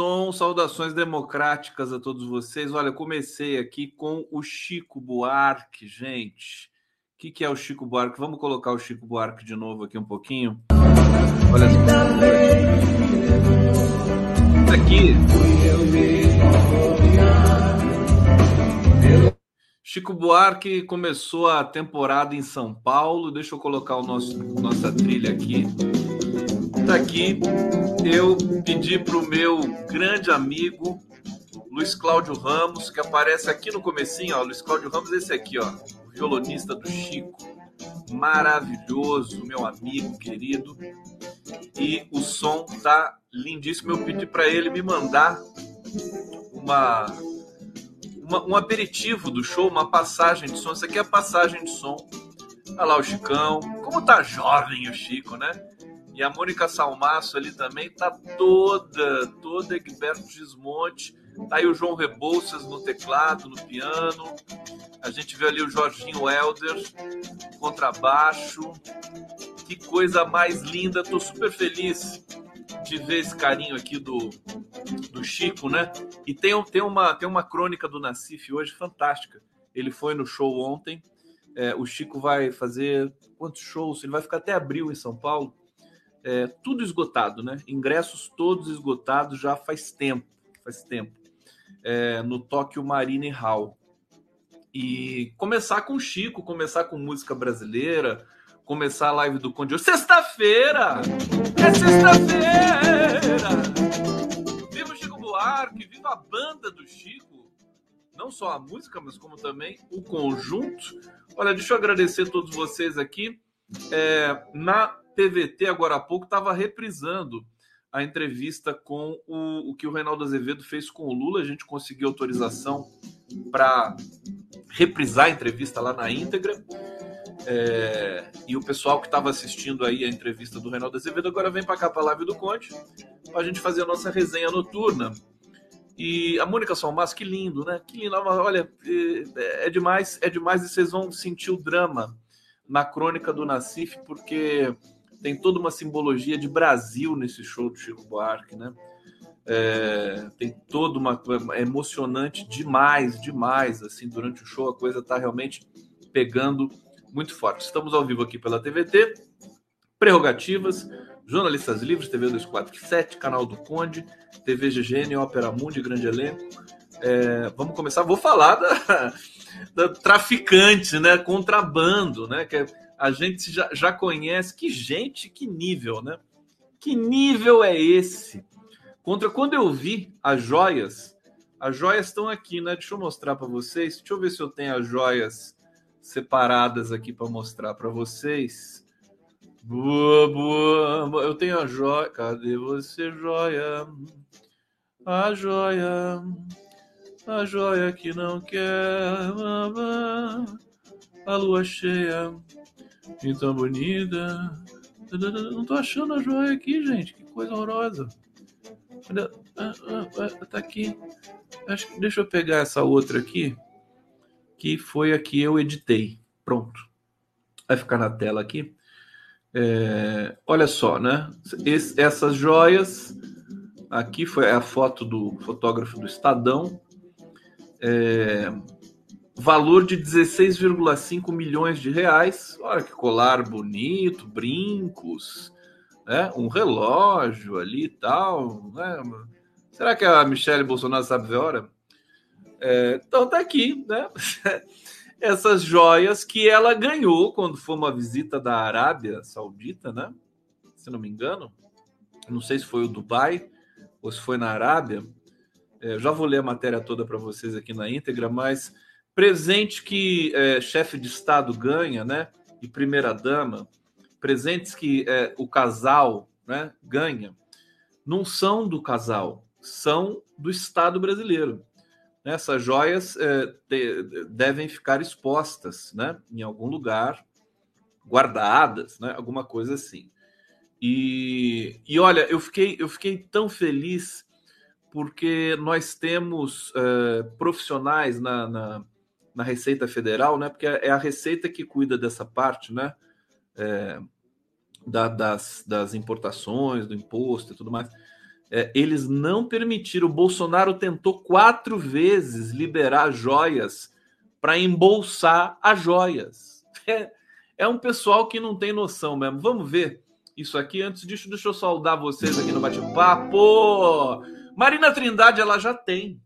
som, saudações democráticas a todos vocês. Olha, comecei aqui com o Chico Buarque, gente. O que, que é o Chico Buarque? Vamos colocar o Chico Buarque de novo aqui um pouquinho. Olha só. Isso aqui. Chico Buarque começou a temporada em São Paulo. Deixa eu colocar o nosso nossa trilha aqui. Tá aqui. Eu pedi para o meu grande amigo Luiz Cláudio Ramos, que aparece aqui no comecinho, ó. Luiz Cláudio Ramos, esse aqui, ó, o violonista do Chico, maravilhoso, meu amigo querido. E o som tá lindíssimo. Eu pedi para ele me mandar uma uma, um aperitivo do show, uma passagem de som. Isso aqui é a passagem de som. Olha lá o Chicão. Como tá jovem o Chico, né? E a Mônica Salmaço ali também tá toda, toda Egberto Gismonte. Tá aí o João Rebouças no teclado, no piano. A gente vê ali o Jorginho Helder, contrabaixo. Que coisa mais linda. Tô super feliz de ver esse carinho aqui do, do Chico, né? E tem, tem, uma, tem uma crônica do Nassif hoje fantástica. Ele foi no show ontem. É, o Chico vai fazer quantos shows? Ele vai ficar até abril em São Paulo. É, tudo esgotado, né? Ingressos todos esgotados já faz tempo, faz tempo. É, no Tóquio Marine Hall. E começar com Chico, começar com música brasileira, começar a live do Conde. Sexta-feira! É sexta-feira! Viva o Chico Buarque, viva a banda do Chico! Não só a música, mas como também o conjunto. Olha, deixa eu agradecer a todos vocês aqui. É, na TVT, agora há pouco, estava reprisando a entrevista com o, o que o Reinaldo Azevedo fez com o Lula. A gente conseguiu autorização para reprisar a entrevista lá na íntegra. É, e o pessoal que estava assistindo aí a entrevista do Reinaldo Azevedo agora vem para cá para a live do Conte para a gente fazer a nossa resenha noturna. E a Mônica Salmas, que lindo, né? Que lindo. Olha, é, é demais, é demais e vocês vão sentir o drama na crônica do Nassif, porque tem toda uma simbologia de Brasil nesse show do Chico Buarque, né? É, tem toda uma é emocionante demais, demais assim durante o show a coisa está realmente pegando muito forte. Estamos ao vivo aqui pela TVT, Prerrogativas, Jornalistas Livres, TV 247, Canal do Conde, TV GGN, Ópera Mundi, Grande Elenco. É, vamos começar, vou falar da, da, traficante, né? Contrabando, né? Que a gente já, já conhece. Que gente, que nível, né? Que nível é esse? Contra quando eu vi as joias, as joias estão aqui, né? Deixa eu mostrar para vocês. Deixa eu ver se eu tenho as joias separadas aqui para mostrar para vocês. Boa, boa. Eu tenho a joia. Cadê você, joia? A joia. A joia que não quer. A lua cheia. E tão bonita. Não tô achando a joia aqui, gente. Que coisa horrorosa. Ah, ah, ah, tá aqui. Deixa eu pegar essa outra aqui que foi a que eu editei. Pronto. Vai ficar na tela aqui. É, olha só, né? Esse, essas joias. Aqui foi a foto do fotógrafo do Estadão. É, valor de 16,5 milhões de reais. Olha que colar bonito, brincos, né? um relógio ali e tal. Né? Será que a Michelle Bolsonaro sabe ver hora? É, então tá aqui, né? Essas joias que ela ganhou quando foi uma visita da Arábia Saudita, né? Se não me engano. Não sei se foi o Dubai ou se foi na Arábia. É, já vou ler a matéria toda para vocês aqui na íntegra, mas presente que é, chefe de Estado ganha, né? E primeira dama, presentes que é, o casal né, ganha, não são do casal, são do Estado brasileiro. Essas joias é, de, devem ficar expostas né, em algum lugar, guardadas, né, alguma coisa assim. E, e olha, eu fiquei, eu fiquei tão feliz porque nós temos é, profissionais na, na, na, Receita Federal, né, porque é a Receita que cuida dessa parte, né, é, da, das, das importações, do imposto e tudo mais. é, eles não permitiram. O Bolsonaro tentou quatro vezes liberar joias para embolsar as joias. É, é, um pessoal que não tem noção mesmo. Vamos ver isso aqui antes disso. Deixa eu saudar vocês aqui no bate-papo. Marina Trindade, ela já tem.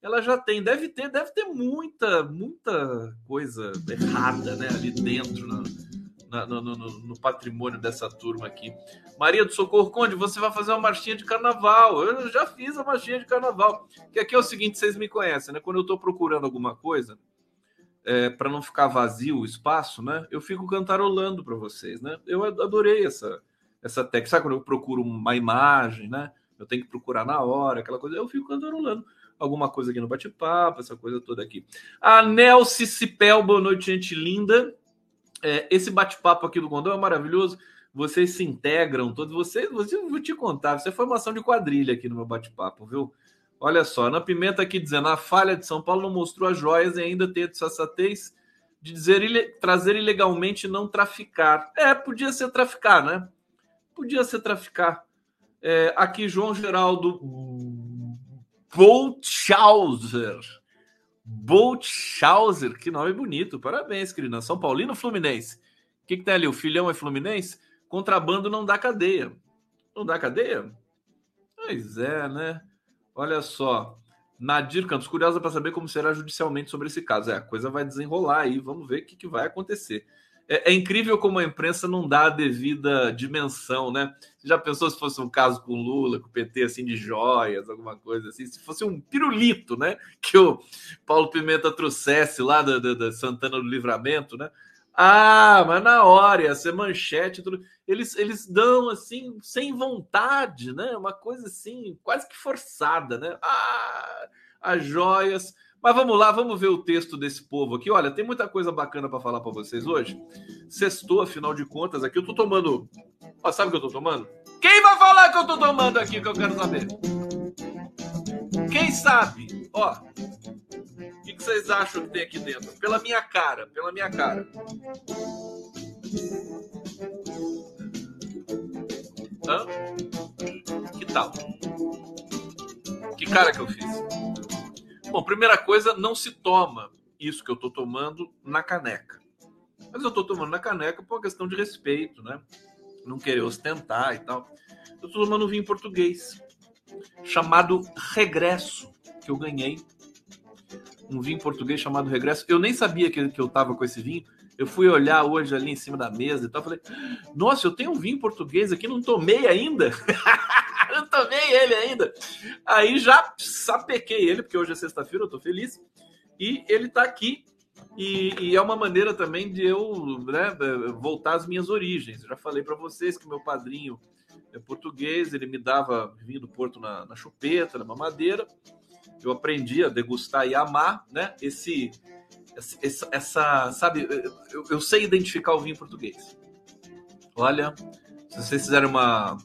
Ela já tem, deve ter, deve ter muita, muita coisa errada, né, ali dentro, né? no, no, no, patrimônio dessa turma aqui. Maria do Socorro Conde, você vai fazer uma marchinha de carnaval. Eu já fiz a marchinha de carnaval. Que aqui é o seguinte, vocês me conhecem, né? Quando eu estou procurando alguma coisa, é, para não ficar vazio o espaço, né? Eu fico cantarolando para vocês, né? Eu adorei essa essa técnica. Sabe quando eu procuro uma imagem, né? Eu tenho que procurar na hora, aquela coisa. Eu fico cantarolando alguma coisa aqui no bate-papo, essa coisa toda aqui. A Nelce Cipel, boa noite, gente linda. É, esse bate-papo aqui do Gondão é maravilhoso. Vocês se integram todos. Vocês, você, vou te contar, isso é formação de quadrilha aqui no meu bate-papo, viu? Olha só, Ana Pimenta aqui dizendo: a falha de São Paulo não mostrou as joias e ainda tem a sensatez de dizer trazer ilegalmente e não traficar. É, podia ser traficar, né? Podia ser traficar. É, aqui, João Geraldo Boltschauser Boltschauser, que nome bonito. Parabéns, querida. São Paulino Fluminense? O que, que tem ali? O filhão é Fluminense? Contrabando não dá cadeia. Não dá cadeia? Pois é, né? Olha só. Nadir Campos, curiosa para saber como será judicialmente sobre esse caso. É, a coisa vai desenrolar aí, vamos ver o que, que vai acontecer. É, é, incrível como a imprensa não dá a devida dimensão, né? Você já pensou se fosse um caso com Lula, com o PT, assim, de joias, alguma coisa assim? Se fosse um pirulito, né? Que o Paulo Pimenta trouxesse lá da, Santana do Livramento, né? Ah, mas na hora, ia ser manchete, tudo. Eles, eles dão assim, sem vontade, né? Uma coisa assim, quase que forçada, né? Ah, as joias. Mas vamos lá, vamos ver o texto desse povo aqui. Olha, tem muita coisa bacana para falar para vocês hoje. Sextou, afinal de contas, aqui eu tô tomando. Ó, sabe o que eu tô tomando? Quem vai falar que eu tô tomando aqui que eu quero saber? Quem sabe? Ó, o que, que vocês acham que tem aqui dentro? Pela minha cara, pela minha cara. Hã? Que tal? Que cara que eu fiz? Bom, primeira coisa, não se toma isso que eu estou tomando na caneca. Mas eu estou tomando na caneca por uma questão de respeito, né? Não querer ostentar e tal. Eu estou tomando um vinho português chamado Regresso, que eu ganhei. Um vinho português chamado Regresso. Eu nem sabia que, que eu estava com esse vinho. Eu fui olhar hoje ali em cima da mesa e tal. Falei, nossa, eu tenho um vinho português aqui, não tomei ainda. tomei ele ainda. Aí já sapequei ele, porque hoje é sexta-feira, eu tô feliz. E ele tá aqui. E, e, é uma maneira também de eu né, voltar às minhas origens. Eu já falei para vocês que meu padrinho é português, ele me dava vinho do Porto na, na chupeta, na mamadeira. Eu aprendi a degustar e amar, né? Esse, essa, essa sabe, eu, eu sei identificar o vinho português. Olha, se vocês fizerem uma,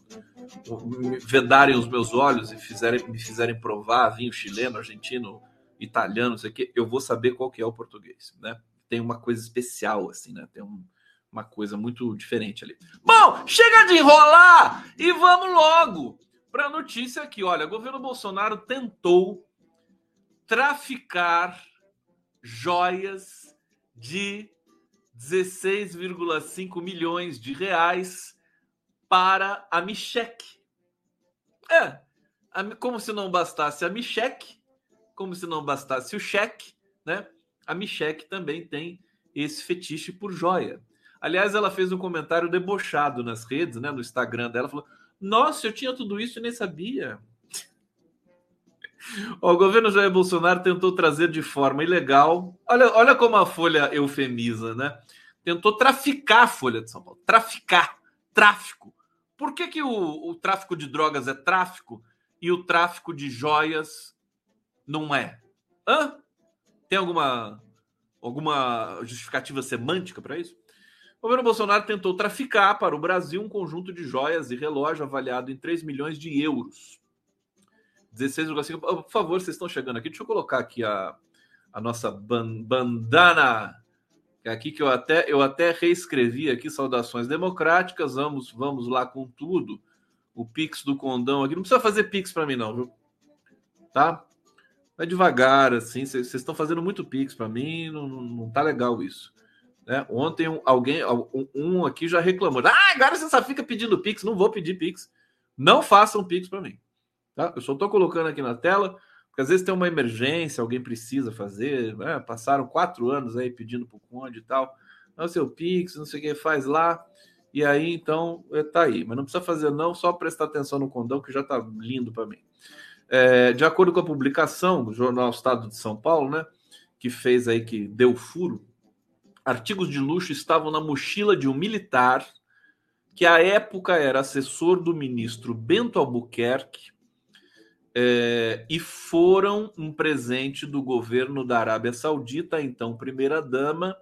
vedarem os meus olhos e fizerem, me fizerem provar vinho chileno, argentino, italiano, não sei o eu vou saber qual que é o português, né? Tem uma coisa especial, assim, né? Tem um, uma coisa muito diferente ali. Bom, chega de enrolar e vamos logo para a notícia aqui. Olha, o governo Bolsonaro tentou traficar joias de 16,5 milhões de reais para a Michek. É, como se não bastasse a Michek, como se não bastasse o cheque, né? A Michek também tem esse fetiche por joia. Aliás, ela fez um comentário debochado nas redes, né, no Instagram dela, falou: Nossa, eu tinha tudo isso e nem sabia. O governo Jair Bolsonaro tentou trazer de forma ilegal. Olha, olha como a Folha eufemiza, né? Tentou traficar a Folha de São Paulo. Traficar. Tráfico. Por que, que o, o tráfico de drogas é tráfico e o tráfico de joias não é? Hã? Tem alguma, alguma justificativa semântica para isso? O governo Bolsonaro tentou traficar para o Brasil um conjunto de joias e relógio avaliado em 3 milhões de euros. 16,5. Por favor, vocês estão chegando aqui. Deixa eu colocar aqui a, a nossa bandana é aqui que eu até eu até reescrevi aqui saudações democráticas. Vamos vamos lá com tudo o Pix do Condão aqui. Não precisa fazer Pix para mim, não, viu? Tá? Vai devagar, assim. Vocês estão fazendo muito Pix para mim, não, não tá legal isso. Né? Ontem um, alguém, um, um, aqui já reclamou. Ah, agora você só fica pedindo Pix. Não vou pedir Pix. Não façam Pix para mim. Tá? Eu só estou colocando aqui na tela, porque às vezes tem uma emergência, alguém precisa fazer. Né? Passaram quatro anos aí pedindo para o Conde e tal. Não, seu Pix, não sei o que, faz lá. E aí, então, é, tá aí. Mas não precisa fazer, não, só prestar atenção no condão, que já tá lindo para mim. É, de acordo com a publicação do jornal Estado de São Paulo, né? Que fez aí, que deu furo, artigos de luxo estavam na mochila de um militar que à época era assessor do ministro Bento Albuquerque é, e foram um presente do governo da Arábia Saudita, então primeira-dama,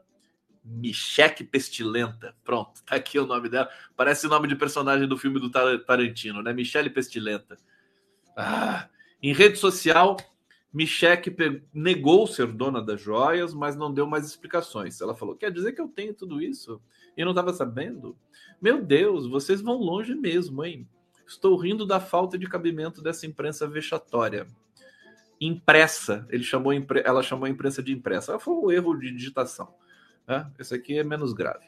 Micheque Pestilenta. Pronto, tá aqui o nome dela. Parece o nome de personagem do filme do Tarantino, né? Michele Pestilenta. Ah, em rede social, Micheque negou ser dona das joias, mas não deu mais explicações. Ela falou: quer dizer que eu tenho tudo isso? E não estava sabendo? Meu Deus, vocês vão longe mesmo, hein? Estou rindo da falta de cabimento dessa imprensa vexatória. Impressa, ele chamou, ela chamou a imprensa de impressa. Foi um erro de digitação. Né? Esse aqui é menos grave.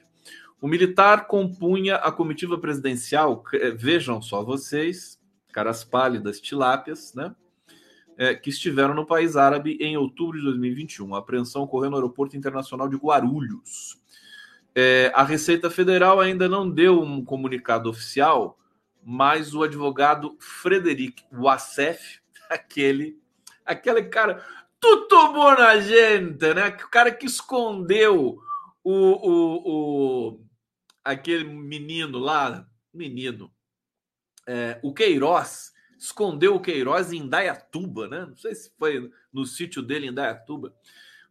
O militar compunha a comitiva presidencial, eh, vejam só vocês, caras pálidas, tilápias, né? É, que estiveram no país árabe em outubro de 2021. A apreensão ocorreu no Aeroporto Internacional de Guarulhos. É, a Receita Federal ainda não deu um comunicado oficial, mas o advogado Frederic Wassef, aquele, aquele cara, tudo bom na gente, né? O cara que escondeu o, o, o aquele menino lá, menino, é, o Queiroz, escondeu o Queiroz em Indaiatuba, né? Não sei se foi no sítio dele em Indaiatuba.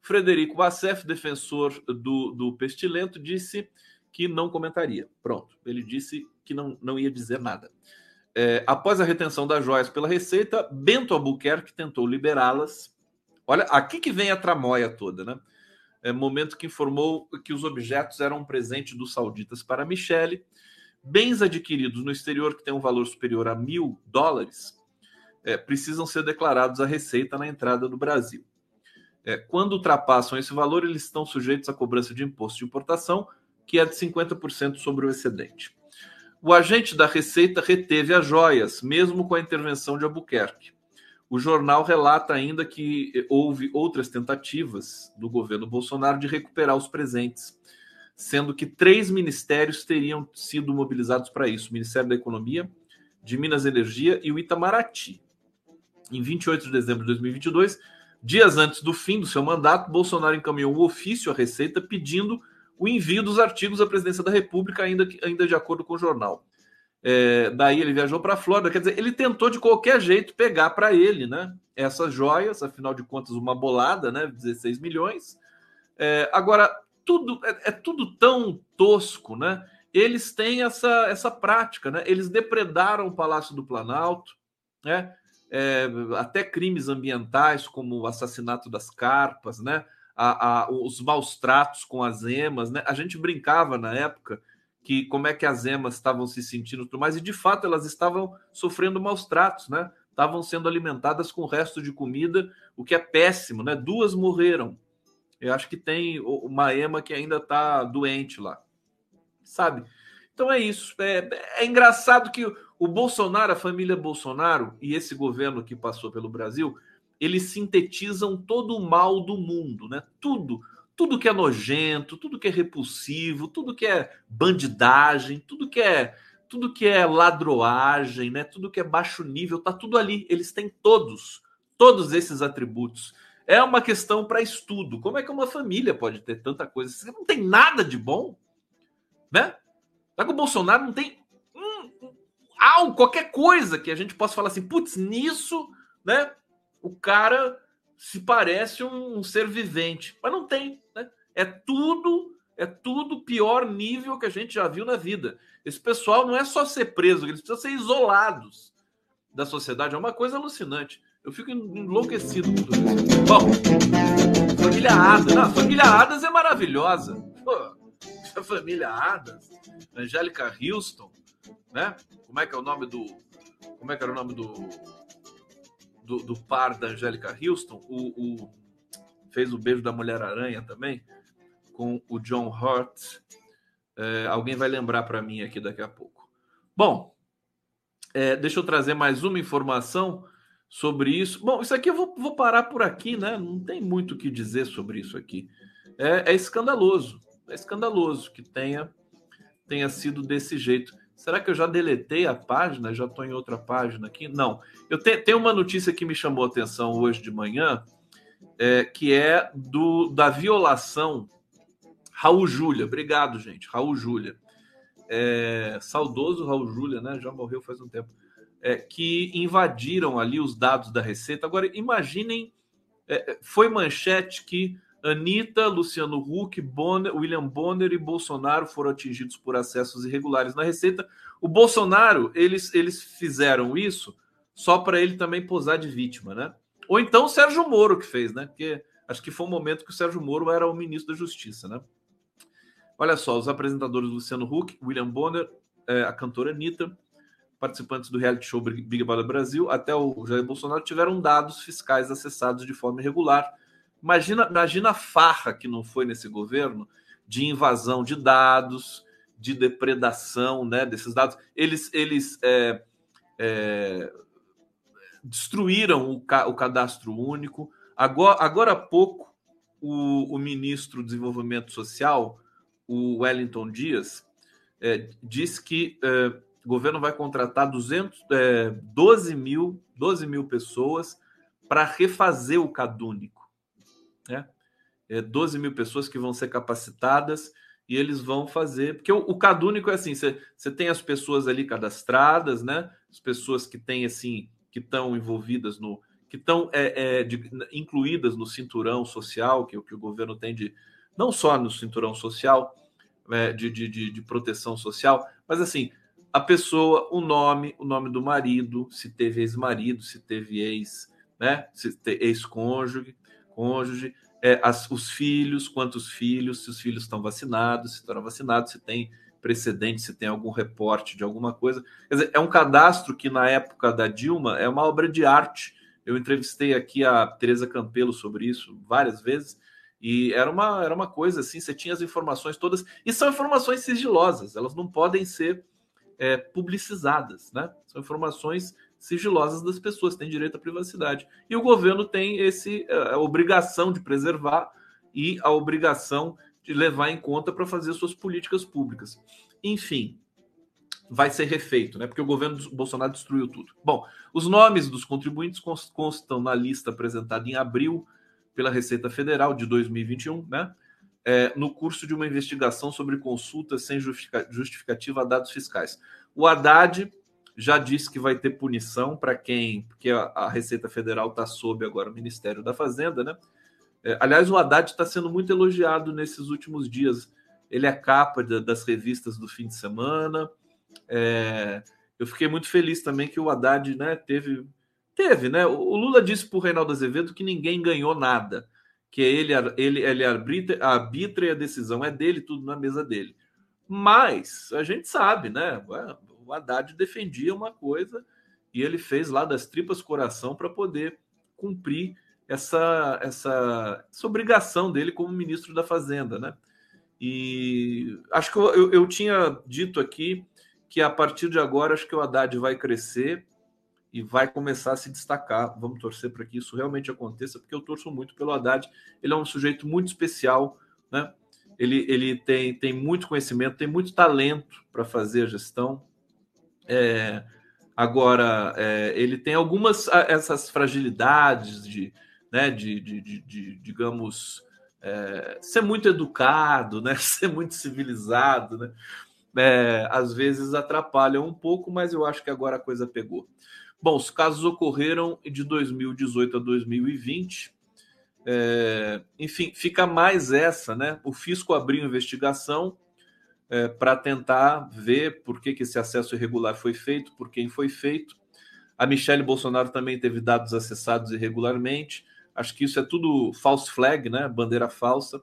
Frederico Vassef, defensor do, do Pestilento, disse que não comentaria. Pronto, ele disse que não, não ia dizer nada. É, após a retenção das joias pela Receita, Bento Albuquerque tentou liberá-las. Olha, aqui que vem a tramóia toda, né? é, momento que informou que os objetos eram um presente dos sauditas para Michele. Bens adquiridos no exterior que têm um valor superior a mil dólares é, precisam ser declarados à Receita na entrada do Brasil. É, quando ultrapassam esse valor, eles estão sujeitos à cobrança de imposto de importação, que é de 50% sobre o excedente. O agente da Receita reteve as joias, mesmo com a intervenção de Albuquerque. O jornal relata ainda que houve outras tentativas do governo Bolsonaro de recuperar os presentes, sendo que três ministérios teriam sido mobilizados para isso: o Ministério da Economia, de Minas e Energia e o Itamaraty. Em 28 de dezembro de 2022, dias antes do fim do seu mandato, Bolsonaro encaminhou um ofício à Receita pedindo o envio dos artigos à presidência da República, ainda, ainda de acordo com o jornal. É, daí ele viajou para a Flórida, quer dizer, ele tentou de qualquer jeito pegar para ele, né? Essas joias, afinal de contas, uma bolada, né? 16 milhões. É, agora, tudo é, é, tudo tão tosco, né? Eles têm essa, essa prática, né? Eles depredaram o Palácio do Planalto, né? É, até crimes ambientais, como o assassinato das carpas, né? A, a, os maus tratos com as emas, né? A gente brincava na época que como é que as emas estavam se sentindo tudo mais, e de fato elas estavam sofrendo maus tratos, né? Estavam sendo alimentadas com resto de comida, o que é péssimo, né? Duas morreram. Eu acho que tem uma ema que ainda está doente lá, sabe? Então é isso. É, é engraçado que o Bolsonaro, a família Bolsonaro e esse governo que passou pelo Brasil, eles sintetizam todo o mal do mundo, né? Tudo tudo que é nojento, tudo que é repulsivo, tudo que é bandidagem, tudo que é tudo que é ladroagem, né? Tudo que é baixo nível, tá tudo ali. Eles têm todos, todos esses atributos. É uma questão para estudo. Como é que uma família pode ter tanta coisa? Você não tem nada de bom, né? Tá com o Bolsonaro não tem um, algo, qualquer coisa que a gente possa falar assim, putz, nisso, né? O cara se parece um, um ser vivente, mas não tem. Né? É tudo, é tudo pior nível que a gente já viu na vida. Esse pessoal não é só ser preso, eles precisam ser isolados da sociedade. É uma coisa alucinante. Eu fico enlouquecido com tudo isso. Bom, família Adas. Não, família Adas é maravilhosa. Pô, a família Adas, Angélica Houston, né? como é que é o nome do. Como é que era o nome do. Do, do par da Angélica Houston? O, o, fez o beijo da Mulher-Aranha também, com o John Hurt. É, alguém vai lembrar para mim aqui daqui a pouco. Bom, é, deixa eu trazer mais uma informação sobre isso. Bom, isso aqui eu vou, vou parar por aqui, né? Não tem muito o que dizer sobre isso aqui. É, é escandaloso, é escandaloso que tenha, tenha sido desse jeito. Será que eu já deletei a página? Já estou em outra página aqui? Não. Eu te, tenho uma notícia que me chamou a atenção hoje de manhã, é, que é do da violação. Raul Júlia, obrigado, gente. Raul Júlia. É, saudoso Raul Júlia, né? Já morreu faz um tempo é, que invadiram ali os dados da Receita. Agora, imaginem, é, foi manchete que Anitta, Luciano Huck, Bonner, William Bonner e Bolsonaro foram atingidos por acessos irregulares na Receita. O Bolsonaro, eles, eles fizeram isso só para ele também posar de vítima, né? Ou então o Sérgio Moro que fez, né? Porque acho que foi um momento que o Sérgio Moro era o ministro da Justiça, né? Olha só, os apresentadores Luciano Huck, William Bonner, é, a cantora Anitta, participantes do reality show Big Brother Brasil, até o Jair Bolsonaro, tiveram dados fiscais acessados de forma irregular. Imagina, imagina a farra que não foi nesse governo de invasão de dados, de depredação né, desses dados. Eles, eles é, é, destruíram o, ca, o, cadastro único. Agora, agora há pouco, o, o ministro do Desenvolvimento Social, o Wellington Dias, é, disse que é, o governo vai contratar 200, é, 12, mil, 12 mil pessoas para refazer o cadúnico. Né? É 12 mil pessoas que vão ser capacitadas e eles vão fazer. Porque o, o cadúnico é assim: você, tem as pessoas ali cadastradas, né? As pessoas que têm assim, que estão envolvidas no. que estão é, é, incluídas no cinturão social, que, que o governo tem de. Não só no cinturão social, é, de, de, de, de proteção social, mas assim, a pessoa, o nome, o nome do marido, se teve ex-marido, se teve ex, né? Se ex-cônjuge, cônjuge, é, as, os filhos, quantos filhos, se os filhos estão vacinados, se estão vacinados, se tem precedente, se tem algum reporte de alguma coisa. Quer dizer, é um cadastro que na época da Dilma é uma obra de arte. Eu entrevistei aqui a Teresa Campelo sobre isso várias vezes. E era uma, era uma coisa assim, você tinha as informações todas, e são informações sigilosas, elas não podem ser é, publicizadas, né? São informações sigilosas das pessoas, têm direito à privacidade. E o governo tem esse, é, a obrigação de preservar e a obrigação de levar em conta para fazer suas políticas públicas. Enfim, vai ser refeito, né? Porque o governo Bolsonaro destruiu tudo. Bom, os nomes dos contribuintes constam na lista apresentada em abril pela Receita Federal de 2021, né? é, no curso de uma investigação sobre consultas sem justificativa a dados fiscais. O Haddad já disse que vai ter punição para quem, porque a, Receita Federal está sob agora o Ministério da Fazenda, né? É, aliás, o Haddad está sendo muito elogiado nesses últimos dias. Ele é capa das revistas do fim de semana. É, eu fiquei muito feliz também que o Haddad né, teve. Teve, né? O Lula disse para o Reinaldo Azevedo que ninguém ganhou nada que ele, ele, ele arbitra, arbitra e a decisão é dele, tudo na mesa dele. Mas a gente sabe, né? O Haddad defendia uma coisa e ele fez lá das tripas coração para poder cumprir essa, essa, essa, obrigação dele como ministro da Fazenda, né? E acho que eu, eu, eu tinha dito aqui que a partir de agora acho que o Haddad vai crescer e vai começar a se destacar. Vamos torcer para que isso realmente aconteça, porque eu torço muito pelo Haddad. Ele é um sujeito muito especial, né? Ele, ele tem, tem muito conhecimento, tem muito talento para fazer a gestão. É, agora, é, ele tem algumas essas fragilidades de, né, de, de, de, de digamos, é, ser muito educado, né, ser muito civilizado, né? É, às vezes atrapalham um pouco, mas eu acho que agora a coisa pegou. Bom, os casos ocorreram de 2018 a 2020. É, enfim, fica mais essa, né? O fisco abriu investigação é, para tentar ver por que, que esse acesso irregular foi feito, por quem foi feito. A Michelle Bolsonaro também teve dados acessados irregularmente. Acho que isso é tudo false flag, né? Bandeira falsa.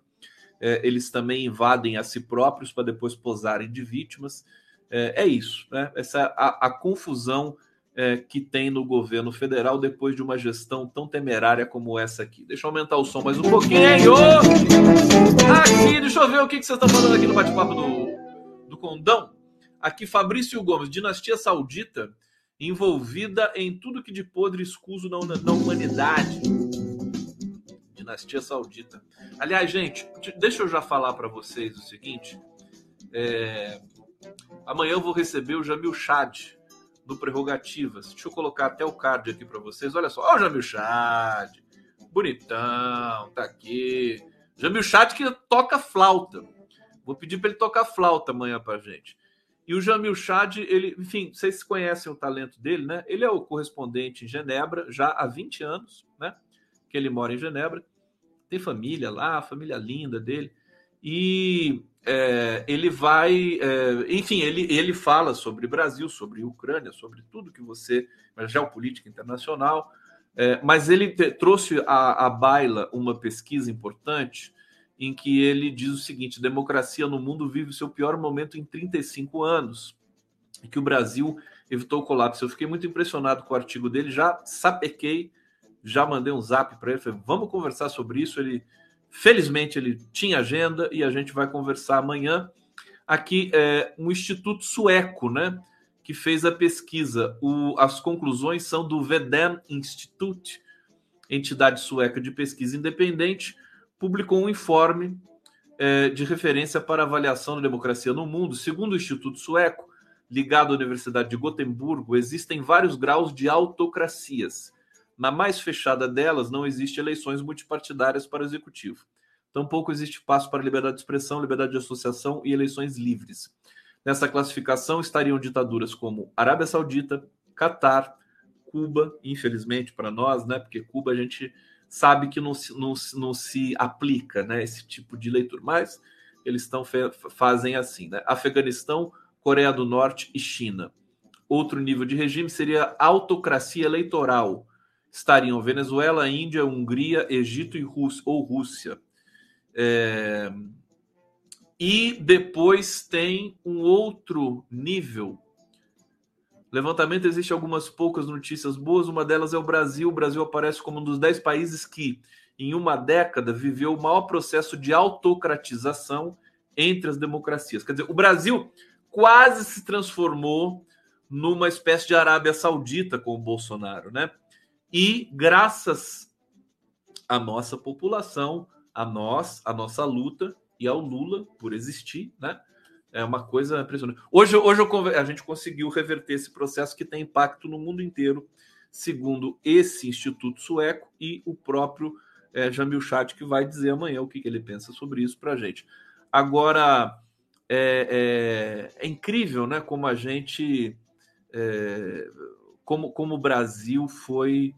É, eles também invadem a si próprios para depois posarem de vítimas. É, é isso, né? Essa a, a confusão é, que tem no governo federal depois de uma gestão tão temerária como essa aqui. Deixa eu aumentar o som mais um pouquinho. Aqui, deixa eu ver o que, que vocês estão falando aqui no bate-papo do, do Condão. Aqui, Fabrício Gomes, dinastia saudita envolvida em tudo que de podre escuso na, na humanidade. Dinastia saudita. Aliás, gente, deixa eu já falar para vocês o seguinte. É... Amanhã eu vou receber o Jamil Chad do Prerrogativas. Deixa eu colocar até o card aqui para vocês. Olha só, olha o Jamil Chad. Bonitão, tá aqui. Jamil Chad que toca flauta. Vou pedir para ele tocar flauta amanhã pra gente. E o Jamil Chad, ele, enfim, vocês conhecem o talento dele, né? Ele é o correspondente em Genebra já há 20 anos, né? Que ele mora em Genebra. Tem família lá, família linda dele. E é, ele vai, é, enfim, ele, ele fala sobre Brasil, sobre Ucrânia, sobre tudo que você, geopolítica internacional, é, mas ele te, trouxe à, à baila uma pesquisa importante em que ele diz o seguinte: democracia no mundo vive o seu pior momento em 35 anos, e que o Brasil evitou o colapso. Eu fiquei muito impressionado com o artigo dele, já sapequei, já mandei um zap para ele, falei, vamos conversar sobre isso. Ele Felizmente ele tinha agenda e a gente vai conversar amanhã. Aqui é um instituto sueco, né? Que fez a pesquisa. O, as conclusões são do Vedem Institute, entidade sueca de pesquisa independente, publicou um informe é, de referência para avaliação da democracia no mundo. Segundo o Instituto Sueco, ligado à Universidade de Gotemburgo, existem vários graus de autocracias na mais fechada delas, não existe eleições multipartidárias para o executivo. Tampouco existe espaço para liberdade de expressão, liberdade de associação e eleições livres. Nessa classificação estariam ditaduras como Arábia Saudita, Catar, Cuba, infelizmente para nós, né? Porque Cuba a gente sabe que não se, não, não se aplica né, esse tipo de leitura, mas eles estão fazem assim, né? Afeganistão, Coreia do Norte e China. Outro nível de regime seria autocracia eleitoral, estariam Venezuela, Índia, Hungria, Egito e Rússia, ou Rússia. É... E depois tem um outro nível. Levantamento existe algumas poucas notícias boas. Uma delas é o Brasil. O Brasil aparece como um dos dez países que, em uma década, viveu o maior processo de autocratização entre as democracias. Quer dizer, o Brasil quase se transformou numa espécie de Arábia Saudita com o Bolsonaro, né? E graças à nossa população, a nós, a nossa luta e ao Lula por existir, né? É uma coisa impressionante. Hoje, hoje a gente conseguiu reverter esse processo que tem impacto no mundo inteiro, segundo esse instituto sueco e o próprio é, Jamil Chat, que vai dizer amanhã o que, que ele pensa sobre isso para a gente. Agora, é, é, é, incrível né, como a gente é, como, como o Brasil foi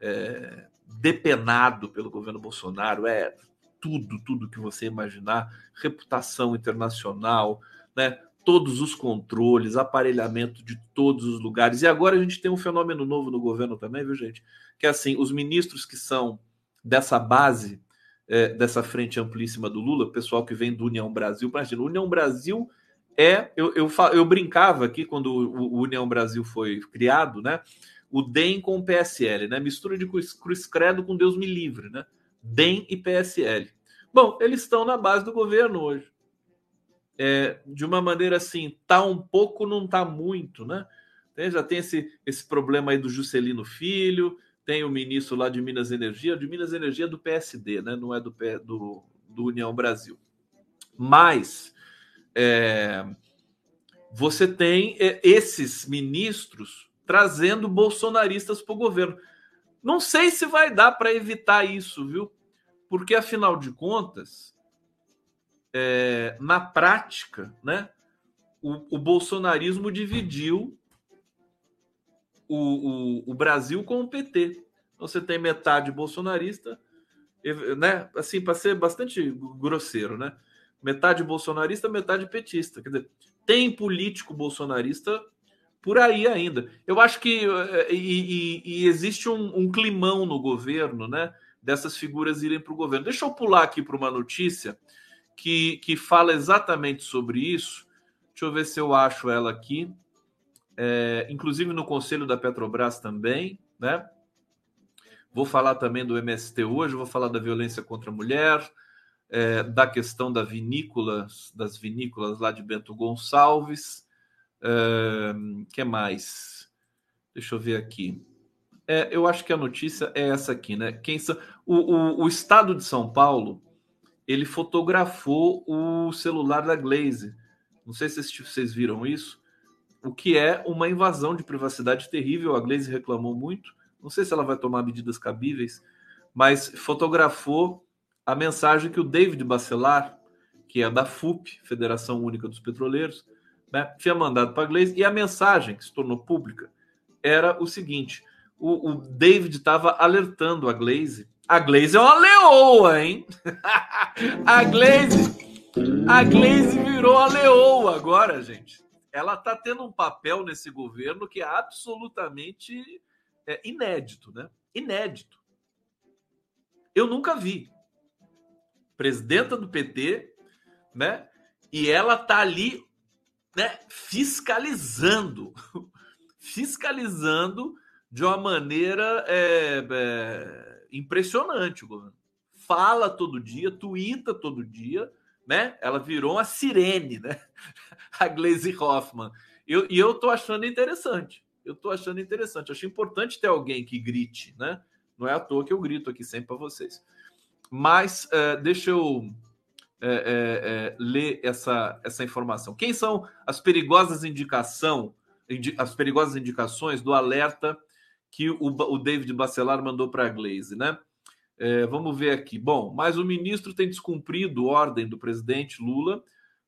é, depenado pelo governo Bolsonaro, é tudo, tudo que você imaginar, reputação internacional, né? todos os controles, aparelhamento de todos os lugares. E agora a gente tem um fenômeno novo no governo também, viu, gente? Que é assim, os ministros que são dessa base, é, dessa frente amplíssima do Lula, pessoal que vem do União Brasil, imagina, União Brasil é. Eu, eu, eu brincava aqui quando o União Brasil foi criado, né? O DEM com o PSL, né? Mistura de cruz, cruz credo com Deus me livre, né? DEM e PSL. Bom, eles estão na base do governo hoje. É, de uma maneira assim, tá um pouco, não tá muito, né? Tem, já tem esse, esse problema aí do Juscelino Filho, tem o ministro lá de Minas Energia, de Minas Energia é do PSD, né? Não é do, do, do União Brasil. Mas é, você tem é, esses ministros trazendo bolsonaristas para o governo. Não sei se vai dar para evitar isso, viu? Porque, afinal de contas, é, na prática, né, o, o bolsonarismo dividiu o, o, o, Brasil com o PT. Você tem metade bolsonarista, né? Assim, para ser bastante grosseiro, né? Metade bolsonarista, metade petista. Quer dizer, tem político bolsonarista por aí ainda. Eu acho que eh, e, e, e existe um, um, climão no governo, né? Dessas figuras irem para o governo. Deixa eu pular aqui para uma notícia que, que fala exatamente sobre isso. Deixa eu ver se eu acho ela aqui. É, inclusive no conselho da Petrobras também, né? Vou falar também do MST hoje, vou falar da violência contra a mulher, é, da questão da vinícola, das vinícolas lá de Bento Gonçalves. É, que mais? Deixa eu ver aqui. É, eu acho que a notícia é essa aqui, né? Quem são, o, o, o, estado de São Paulo ele fotografou o celular da Glaze. Não sei se vocês viram isso. O que é uma invasão de privacidade terrível. A Glaze reclamou muito. Não sei se ela vai tomar medidas cabíveis, mas fotografou a mensagem que o David Bacelar, que é da FUP, Federação Única dos Petroleiros, né, tinha mandado para a Glaze. E a mensagem que se tornou pública era o seguinte: o, o David estava alertando a Glaze. A Glaze é uma leoa, hein? a Glaze, a Glaze virou a leoa agora, gente. Ela está tendo um papel nesse governo que é absolutamente é, inédito, né? Inédito. Eu nunca vi. Presidenta do PT, né? E ela tá ali, né? Fiscalizando, fiscalizando de uma maneira é, é, impressionante governo. Fala todo dia, tuita todo dia, né? Ela virou uma sirene, né? A Glaze Hoffman. Eu, e eu tô achando interessante. Eu tô achando interessante. Acho importante ter alguém que grite, né? Não é à toa que eu grito aqui sempre para vocês. Mas é, deixa eu é, é, ler essa, essa informação. Quem são as perigosas indicação, indi, as perigosas indicações do alerta que o, o David Bacelar mandou para a Glaze, né? Vamos ver aqui. Bom, mas o ministro tem descumprido ordem do presidente Lula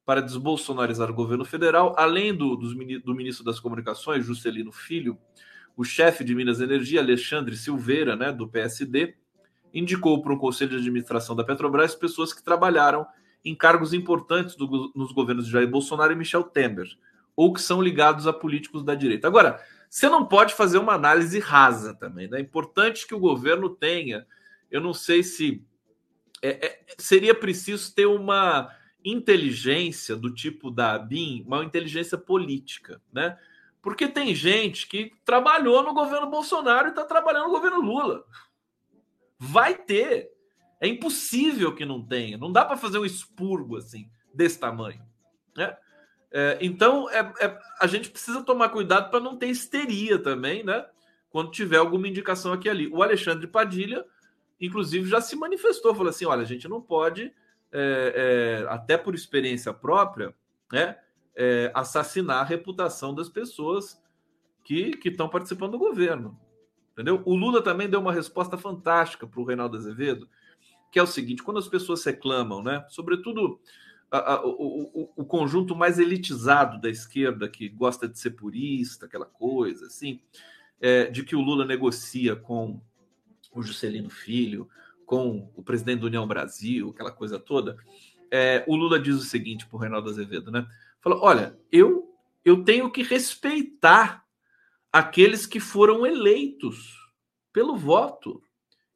para desbolsonarizar o governo federal, além do, dos, do ministro das Comunicações, Juscelino Filho, o chefe de Minas Energia, Alexandre Silveira, né, do PSD, indicou para o Conselho de Administração da Petrobras pessoas que trabalharam em cargos importantes do, nos governos de Jair Bolsonaro e Michel Temer, ou que são ligados a políticos da direita. Agora, você não pode fazer uma análise rasa também. Né? É importante que o governo tenha. Eu não sei se é, é, seria preciso ter uma inteligência do tipo da BIM, uma inteligência política, né? Porque tem gente que trabalhou no governo Bolsonaro e está trabalhando no governo Lula. Vai ter. É impossível que não tenha. Não dá para fazer um expurgo assim, desse tamanho. Né? É, então, é, é, a gente precisa tomar cuidado para não ter histeria também, né? Quando tiver alguma indicação aqui ali. O Alexandre Padilha, inclusive, já se manifestou, falou assim: olha, a gente não pode, é, é, até por experiência própria, né, é, assassinar a reputação das pessoas que estão participando do governo. Entendeu? O Lula também deu uma resposta fantástica para o Reinaldo Azevedo, que é o seguinte: quando as pessoas reclamam, né, sobretudo a, a, o, o, conjunto mais elitizado da esquerda, que gosta de ser purista, aquela coisa assim, é, de que o Lula negocia com o Juscelino Filho, com o presidente da União Brasil, aquela coisa toda. É, o Lula diz o seguinte para o Reinaldo Azevedo, né? Fala: olha, eu, eu tenho que respeitar aqueles que foram eleitos pelo voto.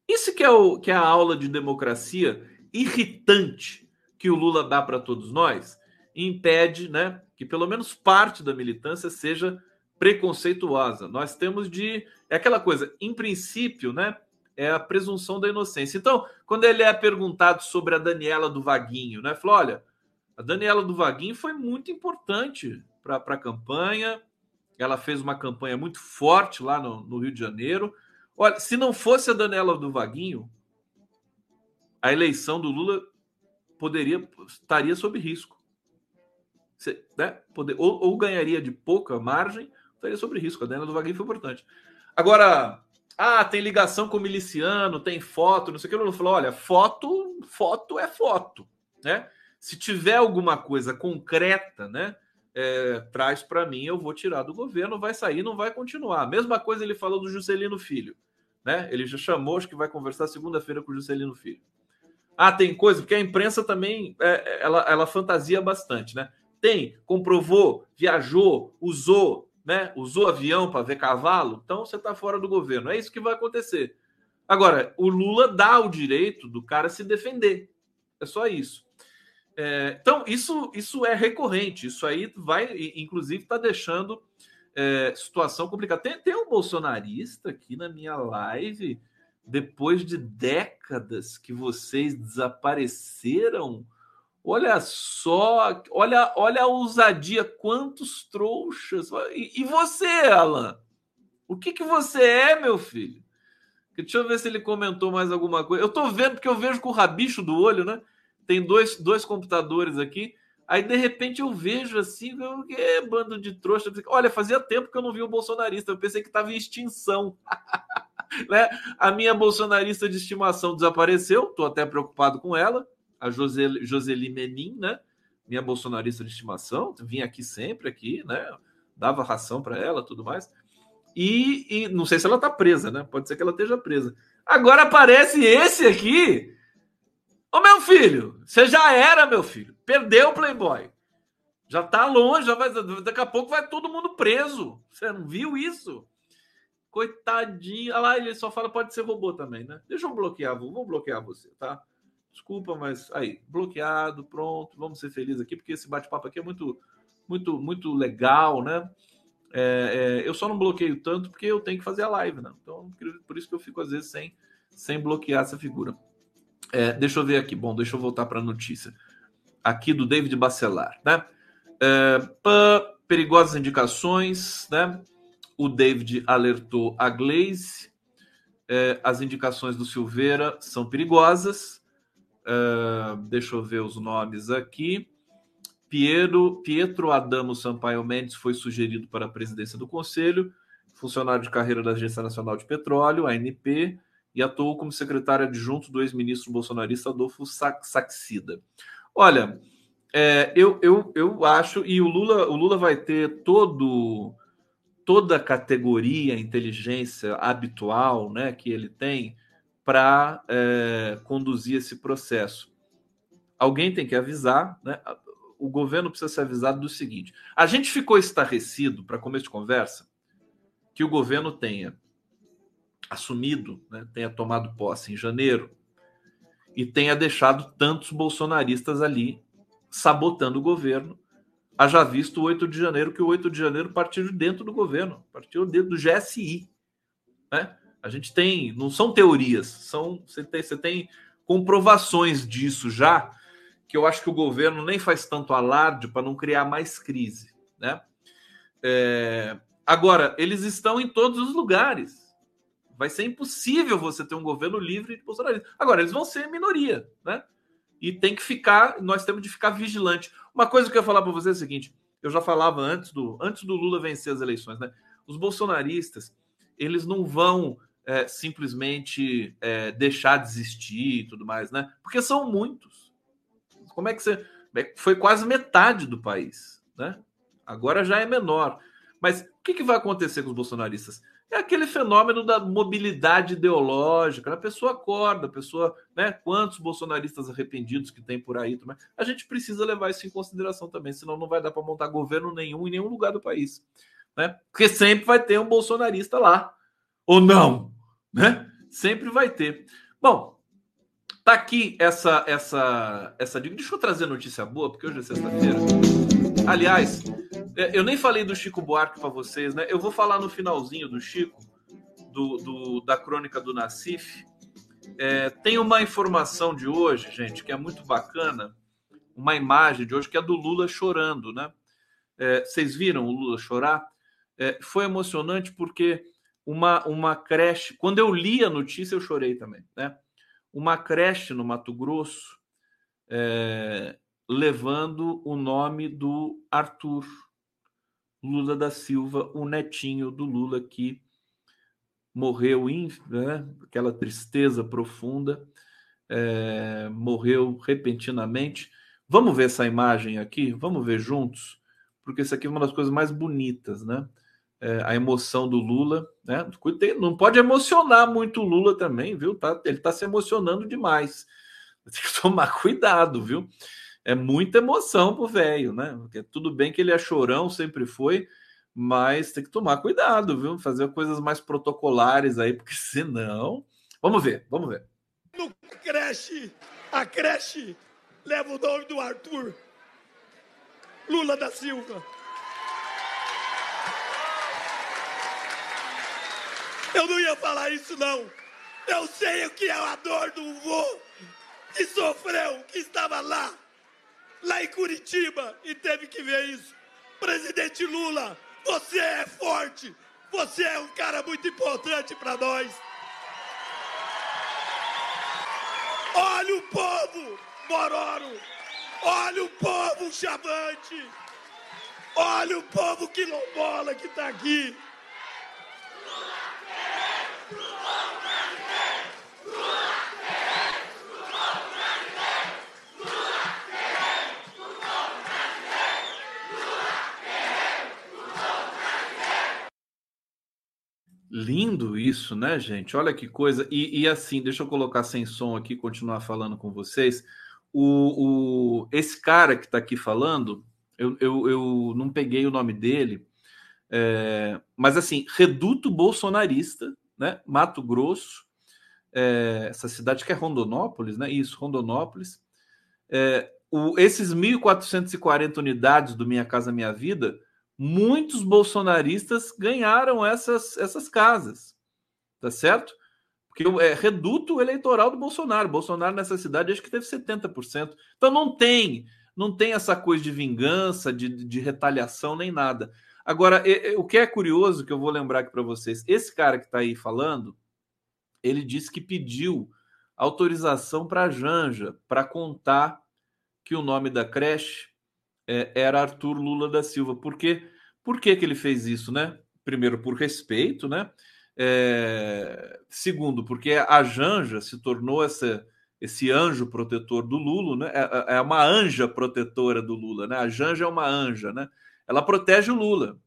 Isso que é, o, que é a aula de democracia irritante que o Lula dá para todos nós impede né, que pelo menos parte da militância seja preconceituosa. Nós temos de. É aquela coisa, em princípio, né? É a presunção da inocência. Então, quando ele é perguntado sobre a Daniela do Vaguinho, né? Falou: olha, a Daniela do Vaguinho foi muito importante para a campanha. Ela fez uma campanha muito forte lá no, no Rio de Janeiro. Olha, se não fosse a Daniela do Vaguinho, a eleição do Lula poderia estaria sob risco. Você, né? Poder, ou, ou, ganharia de pouca margem, estaria sob risco. A Daniela do Vaguinho foi importante. Agora, ah, tem ligação com o miliciano, tem foto, não sei o que. Ele falou: olha, foto, foto é foto, né? Se tiver alguma coisa concreta, né? É, traz para mim, eu vou tirar do governo, vai sair, não vai continuar. Mesma coisa ele falou do Juscelino Filho, né? Ele já chamou, acho que vai conversar segunda-feira com o Juscelino Filho. Ah, tem coisa, porque a imprensa também é, ela, ela fantasia bastante, né? Tem, comprovou, viajou, usou, né? Usou avião para ver cavalo, então você está fora do governo. É isso que vai acontecer. Agora, o Lula dá o direito do cara se defender. É só isso. É, então, isso, isso é recorrente. Isso aí vai, inclusive, está deixando é, situação complicada. Tem, tem um bolsonarista aqui na minha live, depois de décadas que vocês desapareceram. Olha só, olha, olha a ousadia, quantos trouxas. E, e você, Alan? O que, que você é, meu filho? Deixa eu ver se ele comentou mais alguma coisa. Eu tô vendo porque eu vejo com o rabicho do olho, né? Tem dois, dois computadores aqui. Aí, de repente, eu vejo assim, que é bando de trouxa. Olha, fazia tempo que eu não vi o bolsonarista. Eu pensei que estava em extinção. né? A minha bolsonarista de estimação desapareceu. Estou até preocupado com ela. A Joseli, Joseli Menin, né? Minha bolsonarista de estimação. Vinha aqui sempre, aqui, né? Dava ração para ela, tudo mais. E, e, não sei se ela está presa, né? Pode ser que ela esteja presa. Agora aparece esse aqui. Ô meu filho, você já era, meu filho. Perdeu o Playboy. Já tá longe, já vai, daqui a pouco vai todo mundo preso. Você não viu isso? Coitadinho. Olha lá, ele só fala pode ser robô também, né? Deixa eu bloquear, vou bloquear você, tá? Desculpa, mas aí, bloqueado, pronto. Vamos ser felizes aqui, porque esse bate-papo aqui é muito, muito, muito legal, né? É, é, eu só não bloqueio tanto porque eu tenho que fazer a live, né? Então, por isso que eu fico às vezes sem, sem bloquear essa figura. É, deixa eu ver aqui. Bom, deixa eu voltar para a notícia. Aqui do David Bacelar, né? É, pá, perigosas indicações, né? O David alertou a Glaze. É, as indicações do Silveira são perigosas. É, deixa eu ver os nomes aqui. Piero, Pietro Adamo Sampaio Mendes foi sugerido para a presidência do Conselho, funcionário de carreira da Agência Nacional de Petróleo, ANP, e atuou como secretário adjunto do ex-ministro bolsonarista Adolfo Saxida. Olha, é, eu, eu, eu acho, e o Lula, o Lula vai ter todo toda a categoria inteligência habitual né, que ele tem para é, conduzir esse processo. Alguém tem que avisar, né? o governo precisa ser avisado do seguinte: a gente ficou estarrecido, para começo de conversa, que o governo tenha assumido, né, tenha tomado posse em janeiro e tenha deixado tantos bolsonaristas ali sabotando o governo. Haja visto o 8 de janeiro, que o 8 de janeiro partiu de dentro do governo, partiu dentro do GSI. Né? A gente tem, não são teorias, são você tem, você tem comprovações disso já que eu acho que o governo nem faz tanto alarde para não criar mais crise. Né? É... Agora, eles estão em todos os lugares. Vai ser impossível você ter um governo livre de bolsonarismo. Agora, eles vão ser minoria, né? E tem que ficar, nós temos de ficar vigilante. Uma coisa que eu ia falar para você é o seguinte: eu já falava antes do, antes do Lula vencer as eleições, né? Os bolsonaristas, eles não vão é, simplesmente é, deixar de existir e tudo mais, né? Porque são muitos. Como é que você. Foi quase metade do país, né? Agora já é menor. Mas o que, que vai acontecer com os bolsonaristas? É aquele fenômeno da mobilidade ideológica. A pessoa acorda, a pessoa, né? Quantos bolsonaristas arrependidos que tem por aí também. A gente precisa levar isso em consideração também, senão não vai dar para montar governo nenhum em nenhum lugar do país, né? Porque sempre vai ter um bolsonarista lá, ou não, né? Sempre vai ter. Bom, Tá aqui essa essa essa dica. Deixa eu trazer notícia boa, porque hoje é sexta-feira. Aliás, eu nem falei do Chico Buarque para vocês, né? Eu vou falar no finalzinho do Chico, do, do da crônica do Nacif. É, tem uma informação de hoje, gente, que é muito bacana. Uma imagem de hoje que é do Lula chorando, né? É, vocês viram o Lula chorar? É, foi emocionante porque uma, uma creche. Quando eu li a notícia, eu chorei também, né? uma creche no Mato Grosso é, levando o nome do Arthur Lula da Silva, o netinho do Lula que morreu em né, aquela tristeza profunda, é, morreu repentinamente. Vamos ver essa imagem aqui? Vamos ver juntos? Porque isso aqui é uma das coisas mais bonitas, né? é, a emoção do Lula, né? Não pode emocionar muito o Lula também, viu? Tá, ele está se emocionando demais. Tem que tomar cuidado, viu? É muita emoção pro velho, né? Porque tudo bem que ele é chorão, sempre foi, mas tem que tomar cuidado, viu? Fazer coisas mais protocolares aí, porque senão. Vamos ver, vamos ver. No creche, a creche leva o nome do Arthur Lula da Silva. Eu não ia falar isso, não. Eu sei o que é a dor do vô que sofreu, que estava lá, lá em Curitiba e teve que ver isso. Presidente Lula, você é forte, você é um cara muito importante para nós. Olha o povo, Mororo. Olha o povo Chavante. Olha o povo quilombola que está aqui. Lindo isso, né, gente? Olha que coisa. E, e, assim, deixa eu colocar sem som aqui, continuar falando com vocês. O, o esse cara que está aqui falando, eu, eu, eu, não peguei o nome dele, é, mas assim, reduto bolsonarista, né? Mato Grosso, é, essa cidade que é Rondonópolis, né? Isso, Rondonópolis. É, o, esses 1.440 unidades do Minha Casa Minha Vida muitos bolsonaristas ganharam essas, essas casas, tá certo? Porque é reduto eleitoral do Bolsonaro. Bolsonaro nessa cidade acho que teve 70%. Então não tem, não tem essa coisa de vingança, de, de retaliação, nem nada. Agora, o que é curioso, que eu vou lembrar aqui para vocês, esse cara que está aí falando, ele disse que pediu autorização para a Janja para contar que o nome da creche é, era Arthur Lula da Silva. Por quê? Por que, que ele fez isso, né? Primeiro, por respeito, né? É... Segundo, porque a Janja se tornou essa, esse anjo protetor do Lula, né? É, é uma anja protetora do Lula, né? A Janja é uma anja, né? Ela protege o Lula.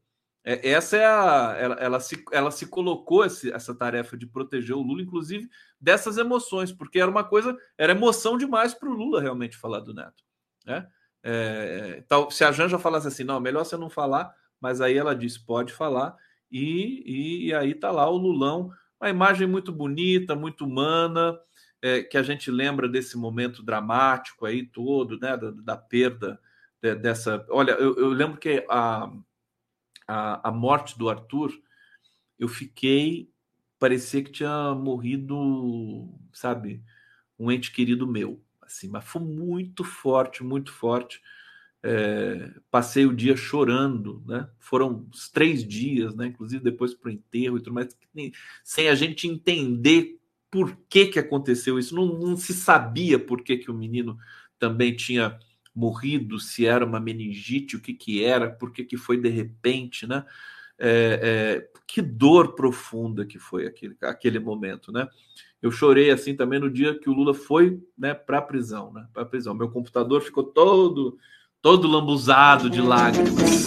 É, essa é a. Ela, ela, se, ela se colocou esse, essa tarefa de proteger o Lula, inclusive dessas emoções, porque era uma coisa, era emoção demais para o Lula realmente falar do Neto. Né? É, então, se a Janja falasse assim, não, melhor você não falar, mas aí ela disse, pode falar, e, e, e aí tá lá o Lulão, uma imagem muito bonita, muito humana, é, que a gente lembra desse momento dramático aí todo, né, da, da perda de, dessa. Olha, eu, eu, lembro que a, a, a morte do Arthur, eu fiquei, parecia que tinha morrido, sabe, um ente querido meu assim, mas foi muito forte, muito forte. É, passei o dia chorando, né? Foram três dias, né? Inclusive depois para o enterro e tudo mais, sem a gente entender por que que aconteceu isso. Não, não se sabia por que que o menino também tinha morrido, se era uma meningite, o que que era, por que que foi de repente, né? É, é, que dor profunda que foi aquele, aquele momento, né? Eu chorei assim também no dia que o Lula foi, né, para a prisão, né? Para prisão. Meu computador ficou todo todo lambuzado de lágrimas.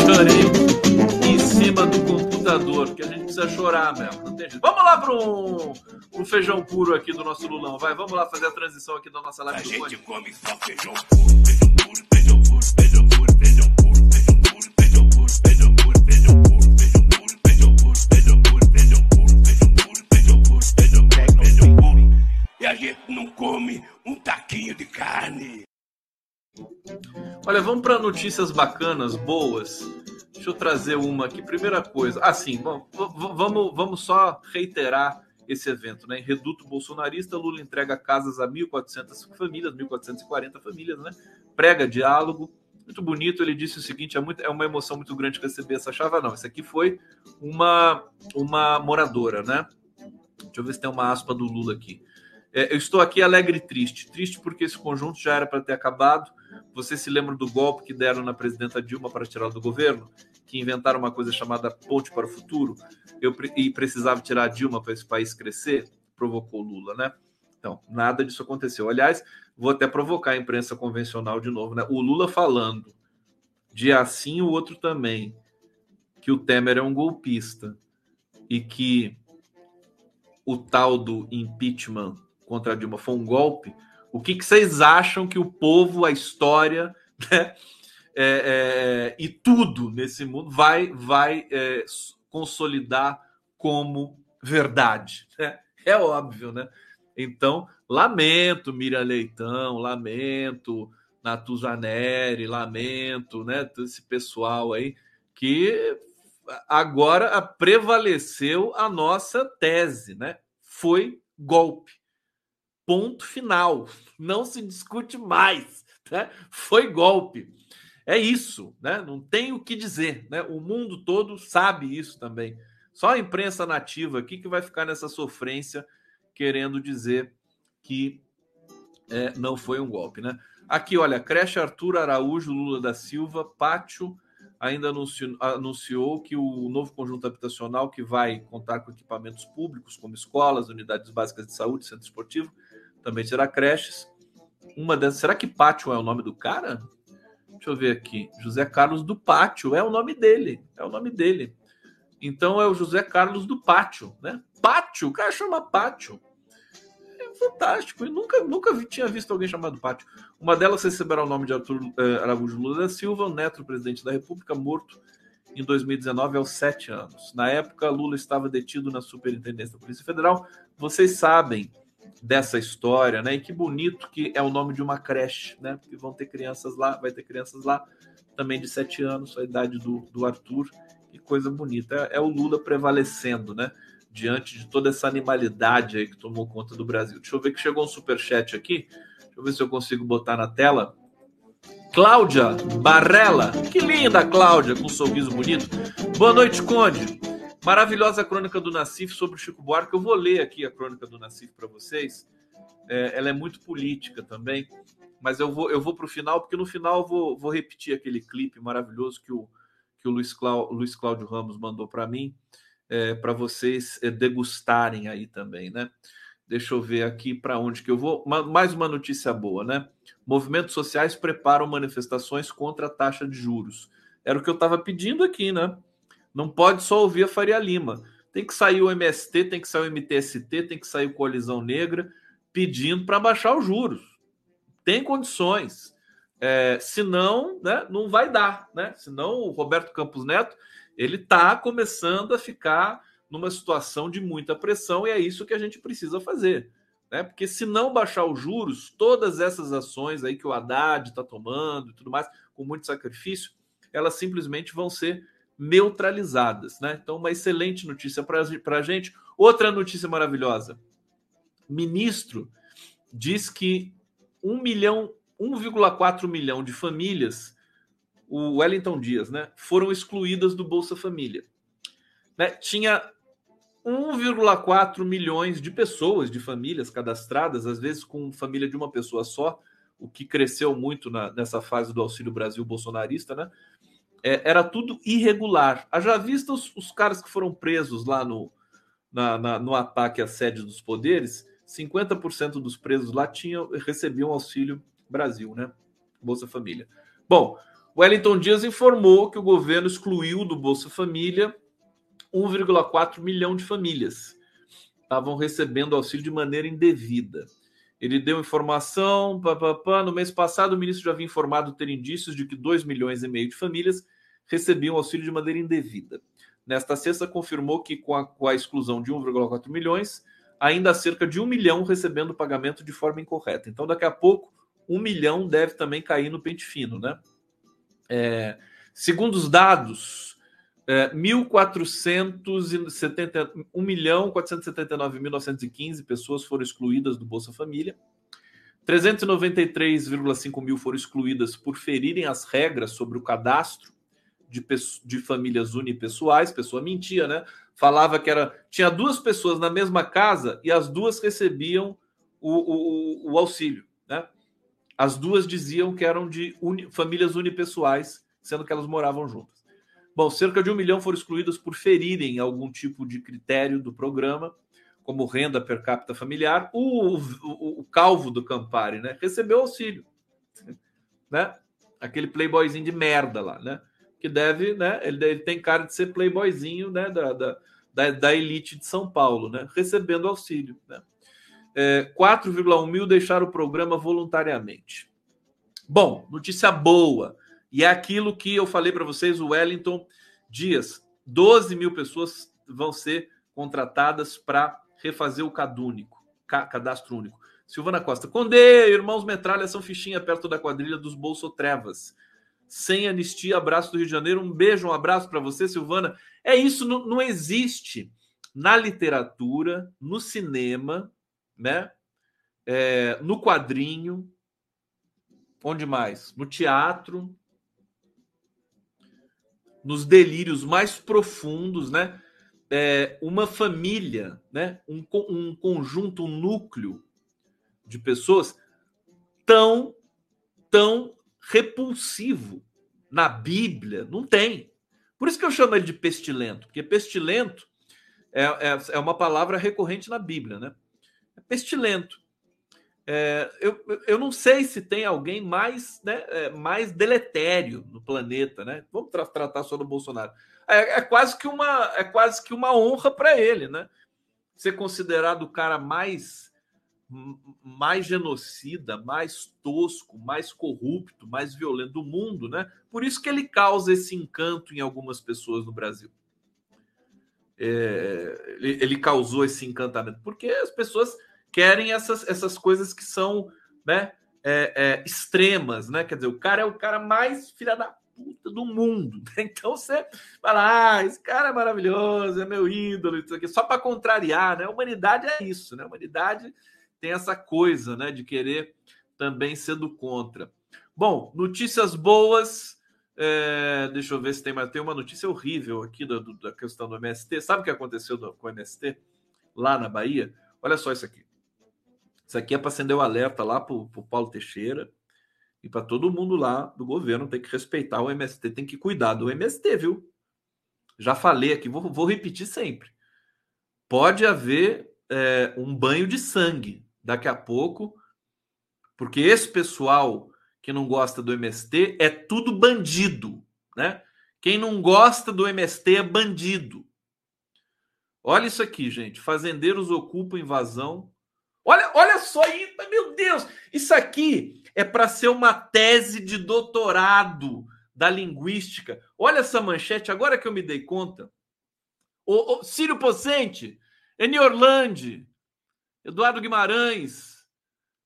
Chorei em cima do computador, que a gente precisa chorar mesmo. Não tem jeito. Vamos lá para um, um, feijão puro aqui do nosso Lulão, vai. Vamos lá fazer a transição aqui da nossa live. A gente come só feijão puro, feijão puro, feijão puro, feijão puro, feijão puro, feijão puro, feijão puro, feijão puro, feijão puro. e a gente não come um taquinho de carne. Olha, vamos para notícias bacanas, boas. Deixa eu trazer uma aqui. Primeira coisa, assim, vamos, vamos, vamos só reiterar esse evento, né? Reduto bolsonarista, Lula entrega casas a 1.400 famílias, 1.440 famílias, né? Prega diálogo, muito bonito. Ele disse o seguinte: é, muito, é uma emoção muito grande receber essa chave. Não, isso aqui foi uma, uma moradora, né? Deixa eu ver se tem uma aspa do Lula aqui. É, eu estou aqui alegre e triste. Triste porque esse conjunto já era para ter acabado. Você se lembra do golpe que deram na presidenta Dilma para tirá-la do governo? Que inventaram uma coisa chamada Ponte para o Futuro eu, e precisava tirar a Dilma para esse país crescer? Provocou Lula, né? Então, nada disso aconteceu. Aliás, vou até provocar a imprensa convencional de novo, né? O Lula falando de assim o outro também, que o Temer é um golpista e que o tal do impeachment contra a Dilma foi um golpe, o que, que vocês acham que o povo, a história, né, é, é, e tudo nesse mundo vai, vai é, consolidar como verdade? Né? É óbvio, né? Então, lamento Miriam Leitão, lamento Natuzaneri, lamento, né, esse pessoal aí que agora prevaleceu a nossa tese, né? Foi golpe. Ponto final. Não se discute mais, né? Foi golpe. É isso, né? Não tem o que dizer, né? O mundo todo sabe isso também. Só a imprensa nativa aqui que vai ficar nessa sofrência querendo dizer que é, não foi um golpe, né? Aqui, olha, creche Arthur Araújo Lula da Silva, pátio ainda anunciou, anunciou, que o novo conjunto habitacional, que vai contar com equipamentos públicos, como escolas, unidades básicas de saúde, centro esportivo, também será creches. Uma dessas. Será que Pátio é o nome do cara? Deixa eu ver aqui. José Carlos do Pátio é o nome dele. É o nome dele. Então é o José Carlos do Pátio, né? Pátio, o cara chama Pátio. É fantástico. Eu nunca, nunca vi, tinha visto alguém chamado Pátio. Uma delas receberá o nome de Arthur eh, Araújo Lula da Silva, neto do presidente da República, morto em 2019 aos sete anos. Na época, Lula estava detido na Superintendência da Polícia Federal. Vocês sabem dessa história, né? E que bonito que é o nome de uma creche, né? Porque vão ter crianças lá, vai ter crianças lá também de sete anos, a idade do, do Arthur. Que coisa bonita. É, é o Lula prevalecendo, né? Diante de toda essa animalidade aí que tomou conta do Brasil. Deixa eu ver que chegou um super chat aqui. Deixa eu ver se eu consigo botar na tela. Cláudia Barrela. Que linda, Cláudia, com um sorriso bonito. Boa noite, Conde. Maravilhosa crônica do Nassif sobre o Chico Buarque. Eu vou ler aqui a crônica do Nassif para vocês. É, ela é muito política também, mas eu vou, eu vou para o final, porque no final eu vou, vou repetir aquele clipe maravilhoso que o, que o Luiz, Clá, Luiz Cláudio Ramos mandou para mim, é, para vocês é, degustarem aí também, né? Deixa eu ver aqui para onde que eu vou. Mais uma notícia boa, né? Movimentos sociais preparam manifestações contra a taxa de juros. Era o que eu estava pedindo aqui, né? Não pode só ouvir a Faria Lima. Tem que sair o MST, tem que sair o MTST, tem que sair o Coalizão Negra pedindo para baixar os juros. Tem condições. É, senão, né, não vai dar, né? Senão o Roberto Campos Neto ele está começando a ficar numa situação de muita pressão e é isso que a gente precisa fazer. Né? Porque se não baixar os juros, todas essas ações aí que o Haddad está tomando e tudo mais, com muito sacrifício, elas simplesmente vão ser neutralizadas. Né? Então, uma excelente notícia para a gente. Outra notícia maravilhosa. Ministro diz que 1 milhão, 1,4 milhão de famílias, o Wellington Dias, né, foram excluídas do Bolsa Família. Né? Tinha 1,4 milhões de pessoas, de famílias cadastradas, às vezes com família de uma pessoa só, o que cresceu muito na, nessa fase do Auxílio Brasil bolsonarista, né? É, era tudo irregular. Haja vista os, os, caras que foram presos lá no, na, na, no ataque à sede dos poderes, 50% dos presos lá tinham, recebiam Auxílio Brasil, né? Bolsa Família. Bom, Wellington Dias informou que o governo excluiu do Bolsa Família 1,4 milhão de famílias estavam recebendo auxílio de maneira indevida. Ele deu informação, pá, pá, pá. no mês passado o ministro já havia informado ter indícios de que 2 milhões e meio de famílias recebiam auxílio de maneira indevida. Nesta sexta, confirmou que com a, com a exclusão de 1,4 milhões, ainda há cerca de 1 milhão recebendo pagamento de forma incorreta. Então, daqui a pouco, 1 milhão deve também cair no pente fino, né? É, segundo os dados é, 1.470, 1 milhão 479.915 pessoas foram excluídas do Bolsa Família. 393,5 mil foram excluídas por ferirem as regras sobre o cadastro de, de famílias unipessoais. Pessoa mentia, né? Falava que era tinha duas pessoas na mesma casa e as duas recebiam o, o, o auxílio, né? As duas diziam que eram de uni, famílias unipessoais, sendo que elas moravam juntas. Bom, cerca de um milhão foram excluídas por ferirem algum tipo de critério do programa, como renda per capita familiar. O, o, o calvo do Campari, né? Recebeu auxílio, né? Aquele playboyzinho de merda lá, né? Que deve, né? Ele, ele tem cara de ser playboyzinho, né? Da, da, da, da elite de São Paulo, né? Recebendo auxílio, né? É, 4,1 mil deixaram o programa voluntariamente. Bom, notícia boa. E é aquilo que eu falei para vocês, o Wellington Dias. 12 mil pessoas vão ser contratadas para refazer o CadÚnico. cadastro único. Silvana Costa, Condê, irmãos Metralha são fichinha perto da quadrilha dos Bolsotrevas. Sem anistia, abraço do Rio de Janeiro. Um beijo, um abraço para você, Silvana. É isso, não, não existe na literatura, no cinema, né? É, no quadrinho, onde mais? No teatro, nos delírios mais profundos, né? É, uma família, né? Um, um conjunto, um núcleo de pessoas tão, tão repulsivo na Bíblia. Não tem. Por isso que eu chamo ele de pestilento, porque pestilento é, é, é uma palavra recorrente na Bíblia, né? É pestilento. É, eu, eu não sei se tem alguém mais, né, é, mais deletério no planeta, né? Vamos tra tratar só do Bolsonaro. É, é, quase que uma é quase que uma honra para ele, né? Ser considerado o cara mais mais genocida, mais tosco, mais corrupto, mais violento do mundo, né? Por isso que ele causa esse encanto em algumas pessoas no Brasil. É, ele, causou esse encantamento porque as pessoas querem essas, essas coisas que são né, é, é, extremas, né? Quer dizer, o cara é o cara mais filha da puta do mundo. Então você fala, ah, esse cara é maravilhoso, é meu ídolo, isso aqui, só para contrariar, né? A humanidade é isso, né? A humanidade tem essa coisa, né, de querer também ser do contra. Bom, notícias boas. É, deixa eu ver se tem mais. Tem uma notícia horrível aqui da, da questão do MST. Sabe o que aconteceu com o MST lá na Bahia? Olha só isso aqui. Isso aqui é para acender o alerta lá para o Paulo Teixeira e para todo mundo lá do governo. Tem que respeitar o MST, tem que cuidar do MST, viu? Já falei aqui, vou, vou repetir sempre. Pode haver é, um banho de sangue daqui a pouco, porque esse pessoal que não gosta do MST é tudo bandido, né? Quem não gosta do MST é bandido. Olha isso aqui, gente. Fazendeiros ocupam invasão Olha, olha só aí, meu Deus, isso aqui é para ser uma tese de doutorado da linguística. Olha essa manchete, agora que eu me dei conta. O, o Círio Pocente, Eni Orlandi, Eduardo Guimarães,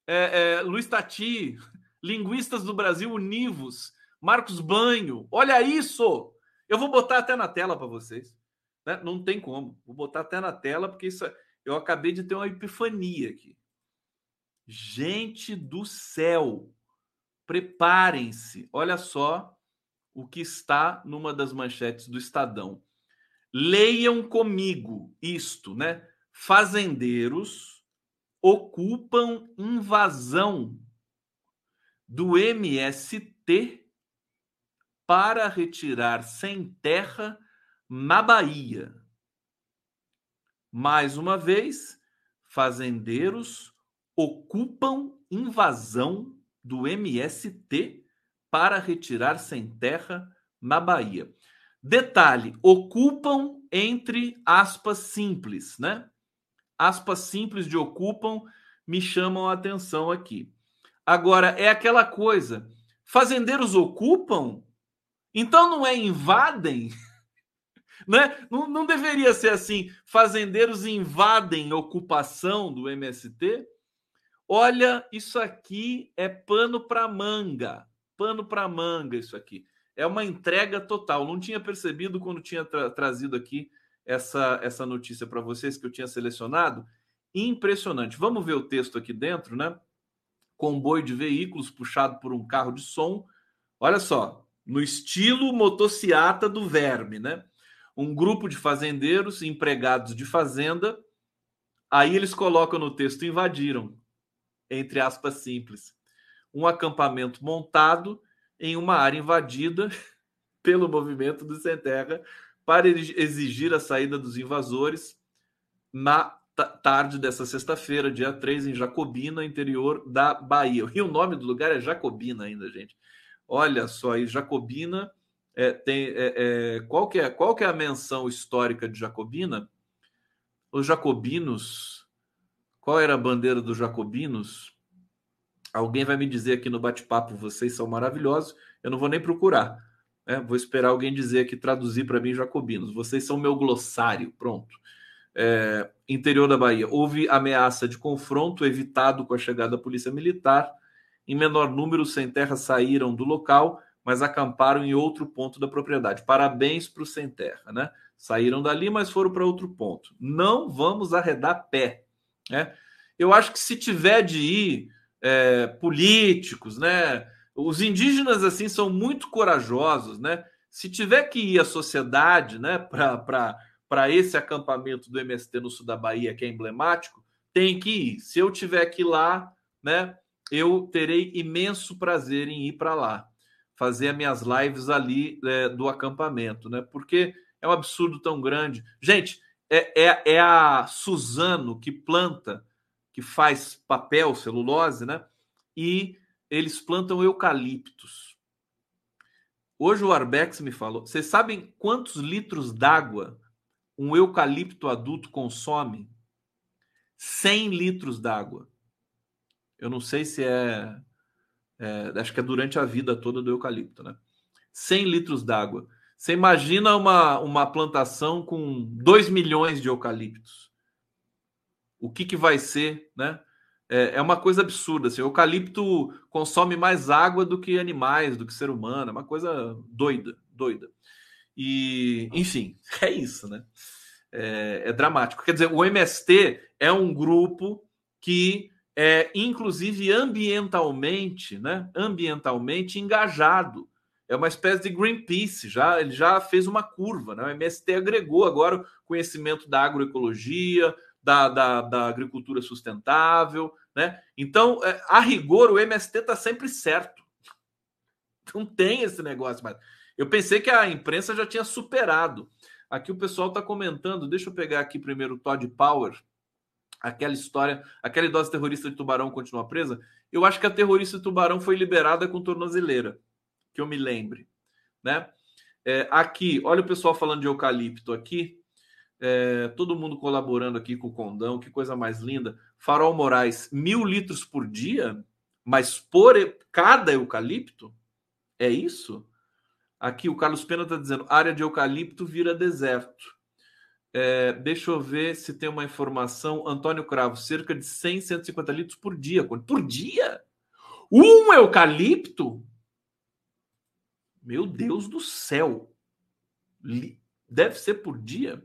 é, é, Luiz Tati, linguistas do Brasil univos, Marcos Banho. Olha isso! Eu vou botar até na tela para vocês. Né? Não tem como. Vou botar até na tela, porque isso é eu acabei de ter uma epifania aqui. Gente do céu, preparem-se. Olha só o que está numa das manchetes do Estadão. Leiam comigo isto, né? Fazendeiros ocupam invasão do MST para retirar sem terra na Bahia. Mais uma vez, fazendeiros ocupam invasão do MST para retirar sem terra na Bahia. Detalhe: ocupam entre aspas simples, né? Aspas simples de ocupam me chamam a atenção aqui. Agora, é aquela coisa: fazendeiros ocupam? Então não é invadem? né? Não, não deveria ser assim. Fazendeiros invadem ocupação do MST. Olha, isso aqui é pano para manga. Pano para manga, isso aqui. É uma entrega total. Não tinha percebido quando tinha tra trazido aqui essa, essa notícia para vocês que eu tinha selecionado. Impressionante. Vamos ver o texto aqui dentro, né? Comboio de veículos puxado por um carro de som. Olha só, no estilo motociata do verme, né? um grupo de fazendeiros, empregados de fazenda, aí eles colocam no texto invadiram, entre aspas simples, um acampamento montado em uma área invadida pelo movimento do Sem Terra para exigir a saída dos invasores na tarde dessa sexta-feira, dia 3, em Jacobina, interior da Bahia. E o nome do lugar é Jacobina ainda, gente. Olha só aí, Jacobina é, tem, é, é, qual, que é, qual que é a menção histórica de Jacobina? Os jacobinos, qual era a bandeira dos jacobinos? Alguém vai me dizer aqui no bate-papo, vocês são maravilhosos, eu não vou nem procurar. Né? Vou esperar alguém dizer aqui, traduzir para mim jacobinos. Vocês são meu glossário, pronto. é, interior da Bahia. Houve ameaça de confronto evitado com a chegada da polícia militar. Em menor número, sem terra saíram do local, mas acamparam em outro ponto da propriedade. Parabéns para o sem terra, né? Saíram dali, mas foram para outro ponto. Não vamos arredar pé, né? Eu acho que se tiver de ir é, políticos, né? Os indígenas assim são muito corajosos, né? Se tiver que ir a sociedade, né, para esse acampamento do MST no sul da Bahia, que é emblemático, tem que ir. Se eu tiver que ir lá, né, eu terei imenso prazer em ir para lá, fazer as minhas lives ali é, do acampamento, né? Porque é um absurdo tão grande. Gente, é, é, é a Suzano que planta, que faz papel, celulose, né? E eles plantam eucaliptos. Hoje o Arbex me falou. Vocês sabem quantos litros d'água um eucalipto adulto consome? 100 litros d'água. Eu não sei se é, é, Acho que é durante a vida toda do eucalipto, né? 100 litros d'água. Você imagina uma, uma plantação com 2 milhões de eucaliptos. O que, que vai ser, né? É, é uma coisa absurda. Assim, o eucalipto consome mais água do que animais, do que ser humano. É uma coisa doida, doida. E, enfim, é isso, né? É, é dramático. Quer dizer, o MST é um grupo que é, inclusive, ambientalmente, né? Ambientalmente engajado. É uma espécie de Greenpeace, já, ele já fez uma curva, né? O MST agregou agora o conhecimento da agroecologia, da, da, da agricultura sustentável, né? Então, é, a rigor, o MST está sempre certo. Não tem esse negócio mais. Eu pensei que a imprensa já tinha superado. Aqui o pessoal está comentando. Deixa eu pegar aqui primeiro o Todd Power. Aquela história, aquela idosa terrorista de Tubarão continua presa. Eu acho que a terrorista de Tubarão foi liberada com tornozeleira, que eu me lembre, né? É, aqui, olha o pessoal falando de eucalipto aqui. É, todo mundo colaborando aqui com o Condão, que coisa mais linda. Farol Moraes, mil litros por dia, mas por cada eucalipto? É isso? Aqui o Carlos Pena está dizendo: área de eucalipto vira deserto. É, deixa eu ver se tem uma informação. Antônio Cravo, cerca de 100, 150 litros por dia. Por dia? Um eucalipto? Meu Deus do céu! Deve ser por dia?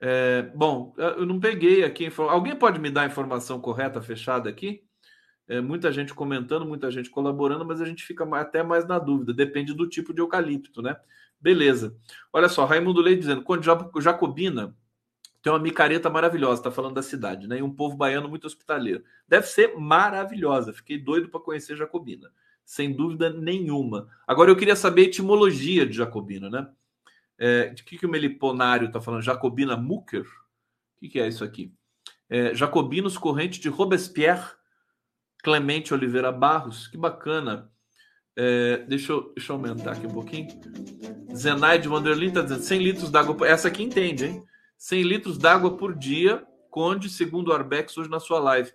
É, bom, eu não peguei aqui. Alguém pode me dar a informação correta, fechada aqui? É, muita gente comentando, muita gente colaborando, mas a gente fica até mais na dúvida. Depende do tipo de eucalipto, né? Beleza. Olha só, Raimundo Leite dizendo: quando Jacobina tem uma micareta maravilhosa, tá falando da cidade, né? E um povo baiano muito hospitaleiro. Deve ser maravilhosa. Fiquei doido para conhecer Jacobina, sem dúvida nenhuma. Agora eu queria saber a etimologia de Jacobina, né? É, de que, que o Meliponário está falando? Jacobina Mucker? O que, que é isso aqui? É, Jacobinos Corrente de Robespierre, Clemente Oliveira Barros. Que bacana. É, deixa, eu, deixa eu aumentar aqui um pouquinho. Zenaide Vanderlin está dizendo 100 litros d'água. Essa aqui entende, hein? 100 litros d'água por dia, Conde, segundo o Arbex, hoje na sua live.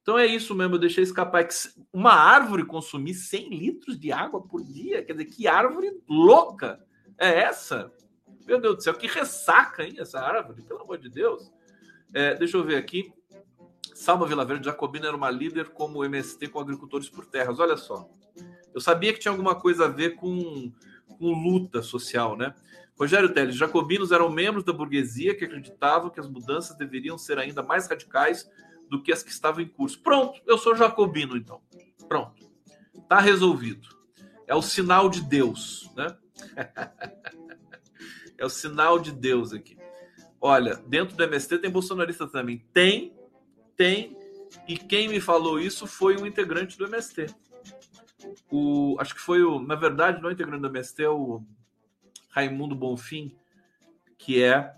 Então é isso mesmo, eu deixei escapar. Uma árvore consumir 100 litros de água por dia? Quer dizer, que árvore louca! É essa? Meu Deus do céu, que ressaca, hein, essa árvore, pelo amor de Deus. É, deixa eu ver aqui. Salma Verde Jacobina era uma líder como MST com agricultores por terras. Olha só. Eu sabia que tinha alguma coisa a ver com, com luta social, né? Rogério Teles, jacobinos eram membros da burguesia que acreditavam que as mudanças deveriam ser ainda mais radicais do que as que estavam em curso. Pronto, eu sou jacobino, então. Pronto. Tá resolvido. É o sinal de Deus, né? é o sinal de Deus aqui. Olha, dentro do MST tem bolsonarista também. Tem, tem. E quem me falou isso foi um integrante do MST. O, acho que foi o. Na verdade, não é integrante do MST, é o Raimundo Bonfim, que é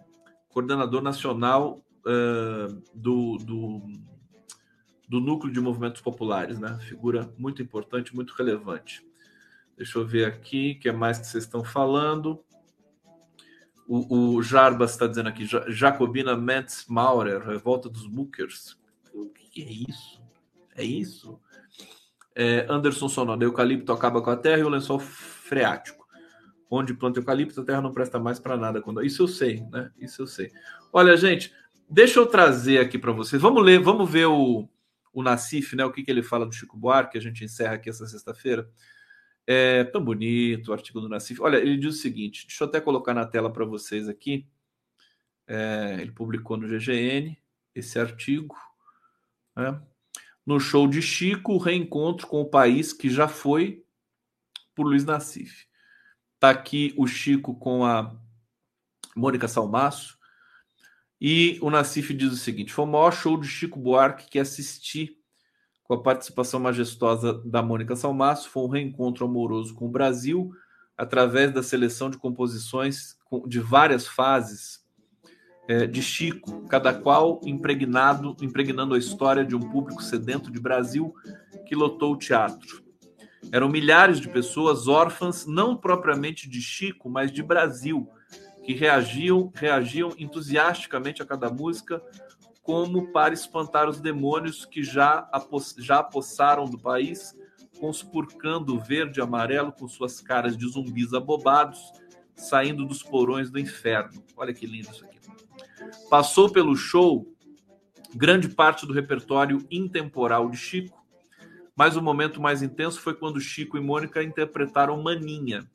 coordenador nacional uh, do, do, do núcleo de movimentos populares, né? Figura muito importante, muito relevante. Deixa eu ver aqui, o que é mais que vocês estão falando. O, o Jarbas está dizendo aqui, Jacobina Metz Maurer, revolta dos Muckers. O que é isso? É isso? É, Anderson Sonoda, eucalipto acaba com a terra e o lençol freático. Onde planta eucalipto, a terra não presta mais para nada. Quando... Isso eu sei, né? Isso eu sei. Olha, gente, deixa eu trazer aqui para vocês. Vamos ler, vamos ver o, o Nassif, né? O que, que ele fala do Chico Buarque, que a gente encerra aqui essa sexta-feira. É tão bonito o artigo do Nassif. Olha, ele diz o seguinte: deixa eu até colocar na tela para vocês aqui. É, ele publicou no GGN esse artigo. Né? No show de Chico, o reencontro com o país que já foi por Luiz Nassif. Está aqui o Chico com a Mônica Salmaço. E o Nassif diz o seguinte: foi o maior show de Chico Buarque que assisti com a participação majestosa da Mônica Salmaço, foi um reencontro amoroso com o Brasil, através da seleção de composições de várias fases é, de Chico, cada qual impregnado, impregnando a história de um público sedento de Brasil que lotou o teatro. Eram milhares de pessoas órfãs, não propriamente de Chico, mas de Brasil, que reagiam, reagiam entusiasticamente a cada música, como para espantar os demônios que já, já apossaram do país, conspurcando verde e amarelo com suas caras de zumbis abobados, saindo dos porões do inferno. Olha que lindo isso aqui. Passou pelo show grande parte do repertório intemporal de Chico, mas o momento mais intenso foi quando Chico e Mônica interpretaram Maninha,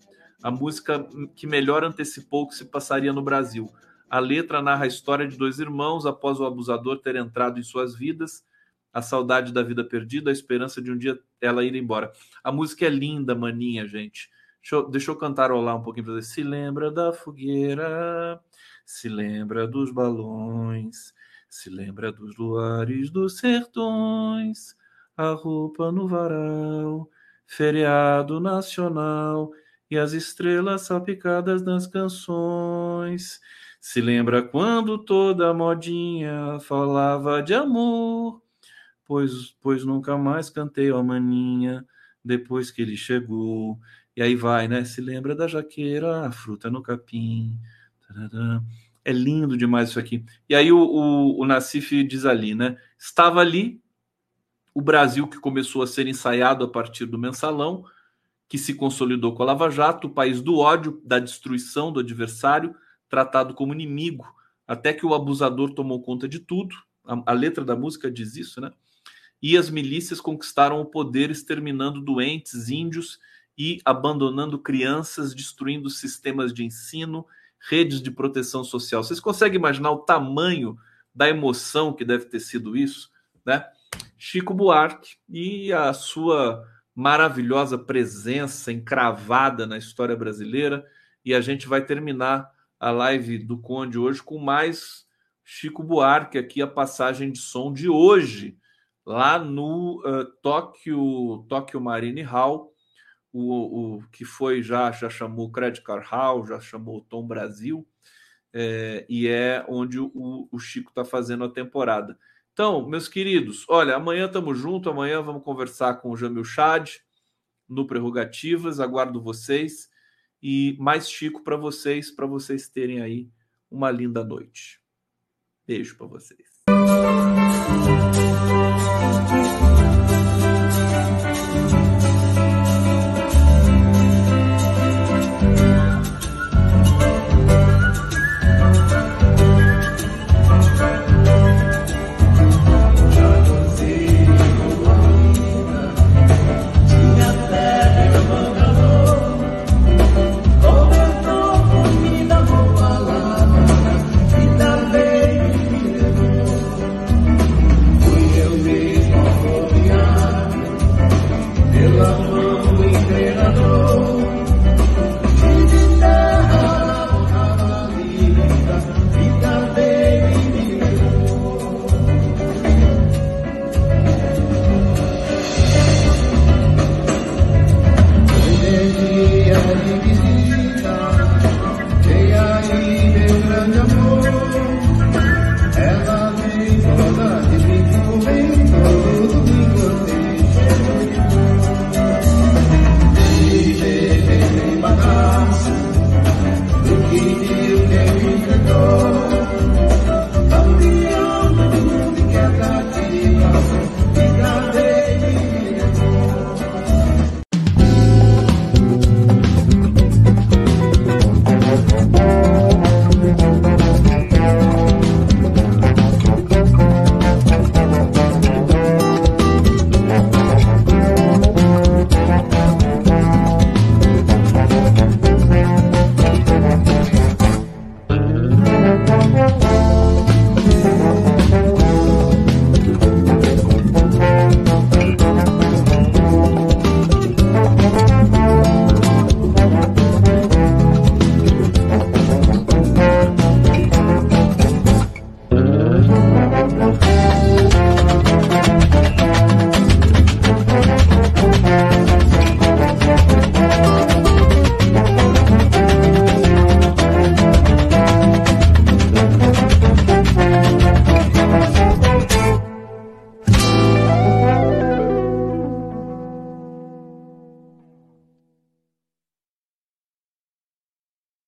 a música que melhor antecipou o que se passaria no Brasil. A letra narra a história de dois irmãos após o abusador ter entrado em suas vidas, a saudade da vida perdida, a esperança de um dia ela ir embora. A música é linda, maninha, gente. Deixa eu, deixa eu cantarolar um pouquinho para vocês. Se lembra da fogueira, se lembra dos balões, se lembra dos luares dos sertões, a roupa no varal, feriado nacional e as estrelas salpicadas nas canções. Se lembra quando toda modinha falava de amor? Pois, pois nunca mais cantei a maninha depois que ele chegou. E aí vai, né? Se lembra da jaqueira, a fruta no capim. É lindo demais isso aqui. E aí o, o, o Nassif diz ali, né? Estava ali o Brasil que começou a ser ensaiado a partir do mensalão, que se consolidou com a Lava Jato, o país do ódio, da destruição do adversário, tratado como inimigo, até que o abusador tomou conta de tudo. A, a letra da música diz isso, né? E as milícias conquistaram o poder, exterminando doentes, índios e abandonando crianças, destruindo sistemas de ensino, redes de proteção social. Vocês conseguem imaginar o tamanho da emoção que deve ter sido isso, né? Chico Buarque e a sua maravilhosa presença encravada na história brasileira. E a gente vai terminar a live do Conde hoje com mais Chico Buarque aqui, a passagem de som de hoje, lá no uh, Tóquio, Tóquio Marine Hall, o, o, que foi já, já chamou Credit Card Hall, já chamou Tom Brasil, é, e é onde o, o Chico está fazendo a temporada. Então, meus queridos, olha, amanhã estamos juntos, amanhã vamos conversar com o Jamil Chad no Prerrogativas, aguardo vocês e mais Chico para vocês, para vocês terem aí uma linda noite. Beijo para vocês.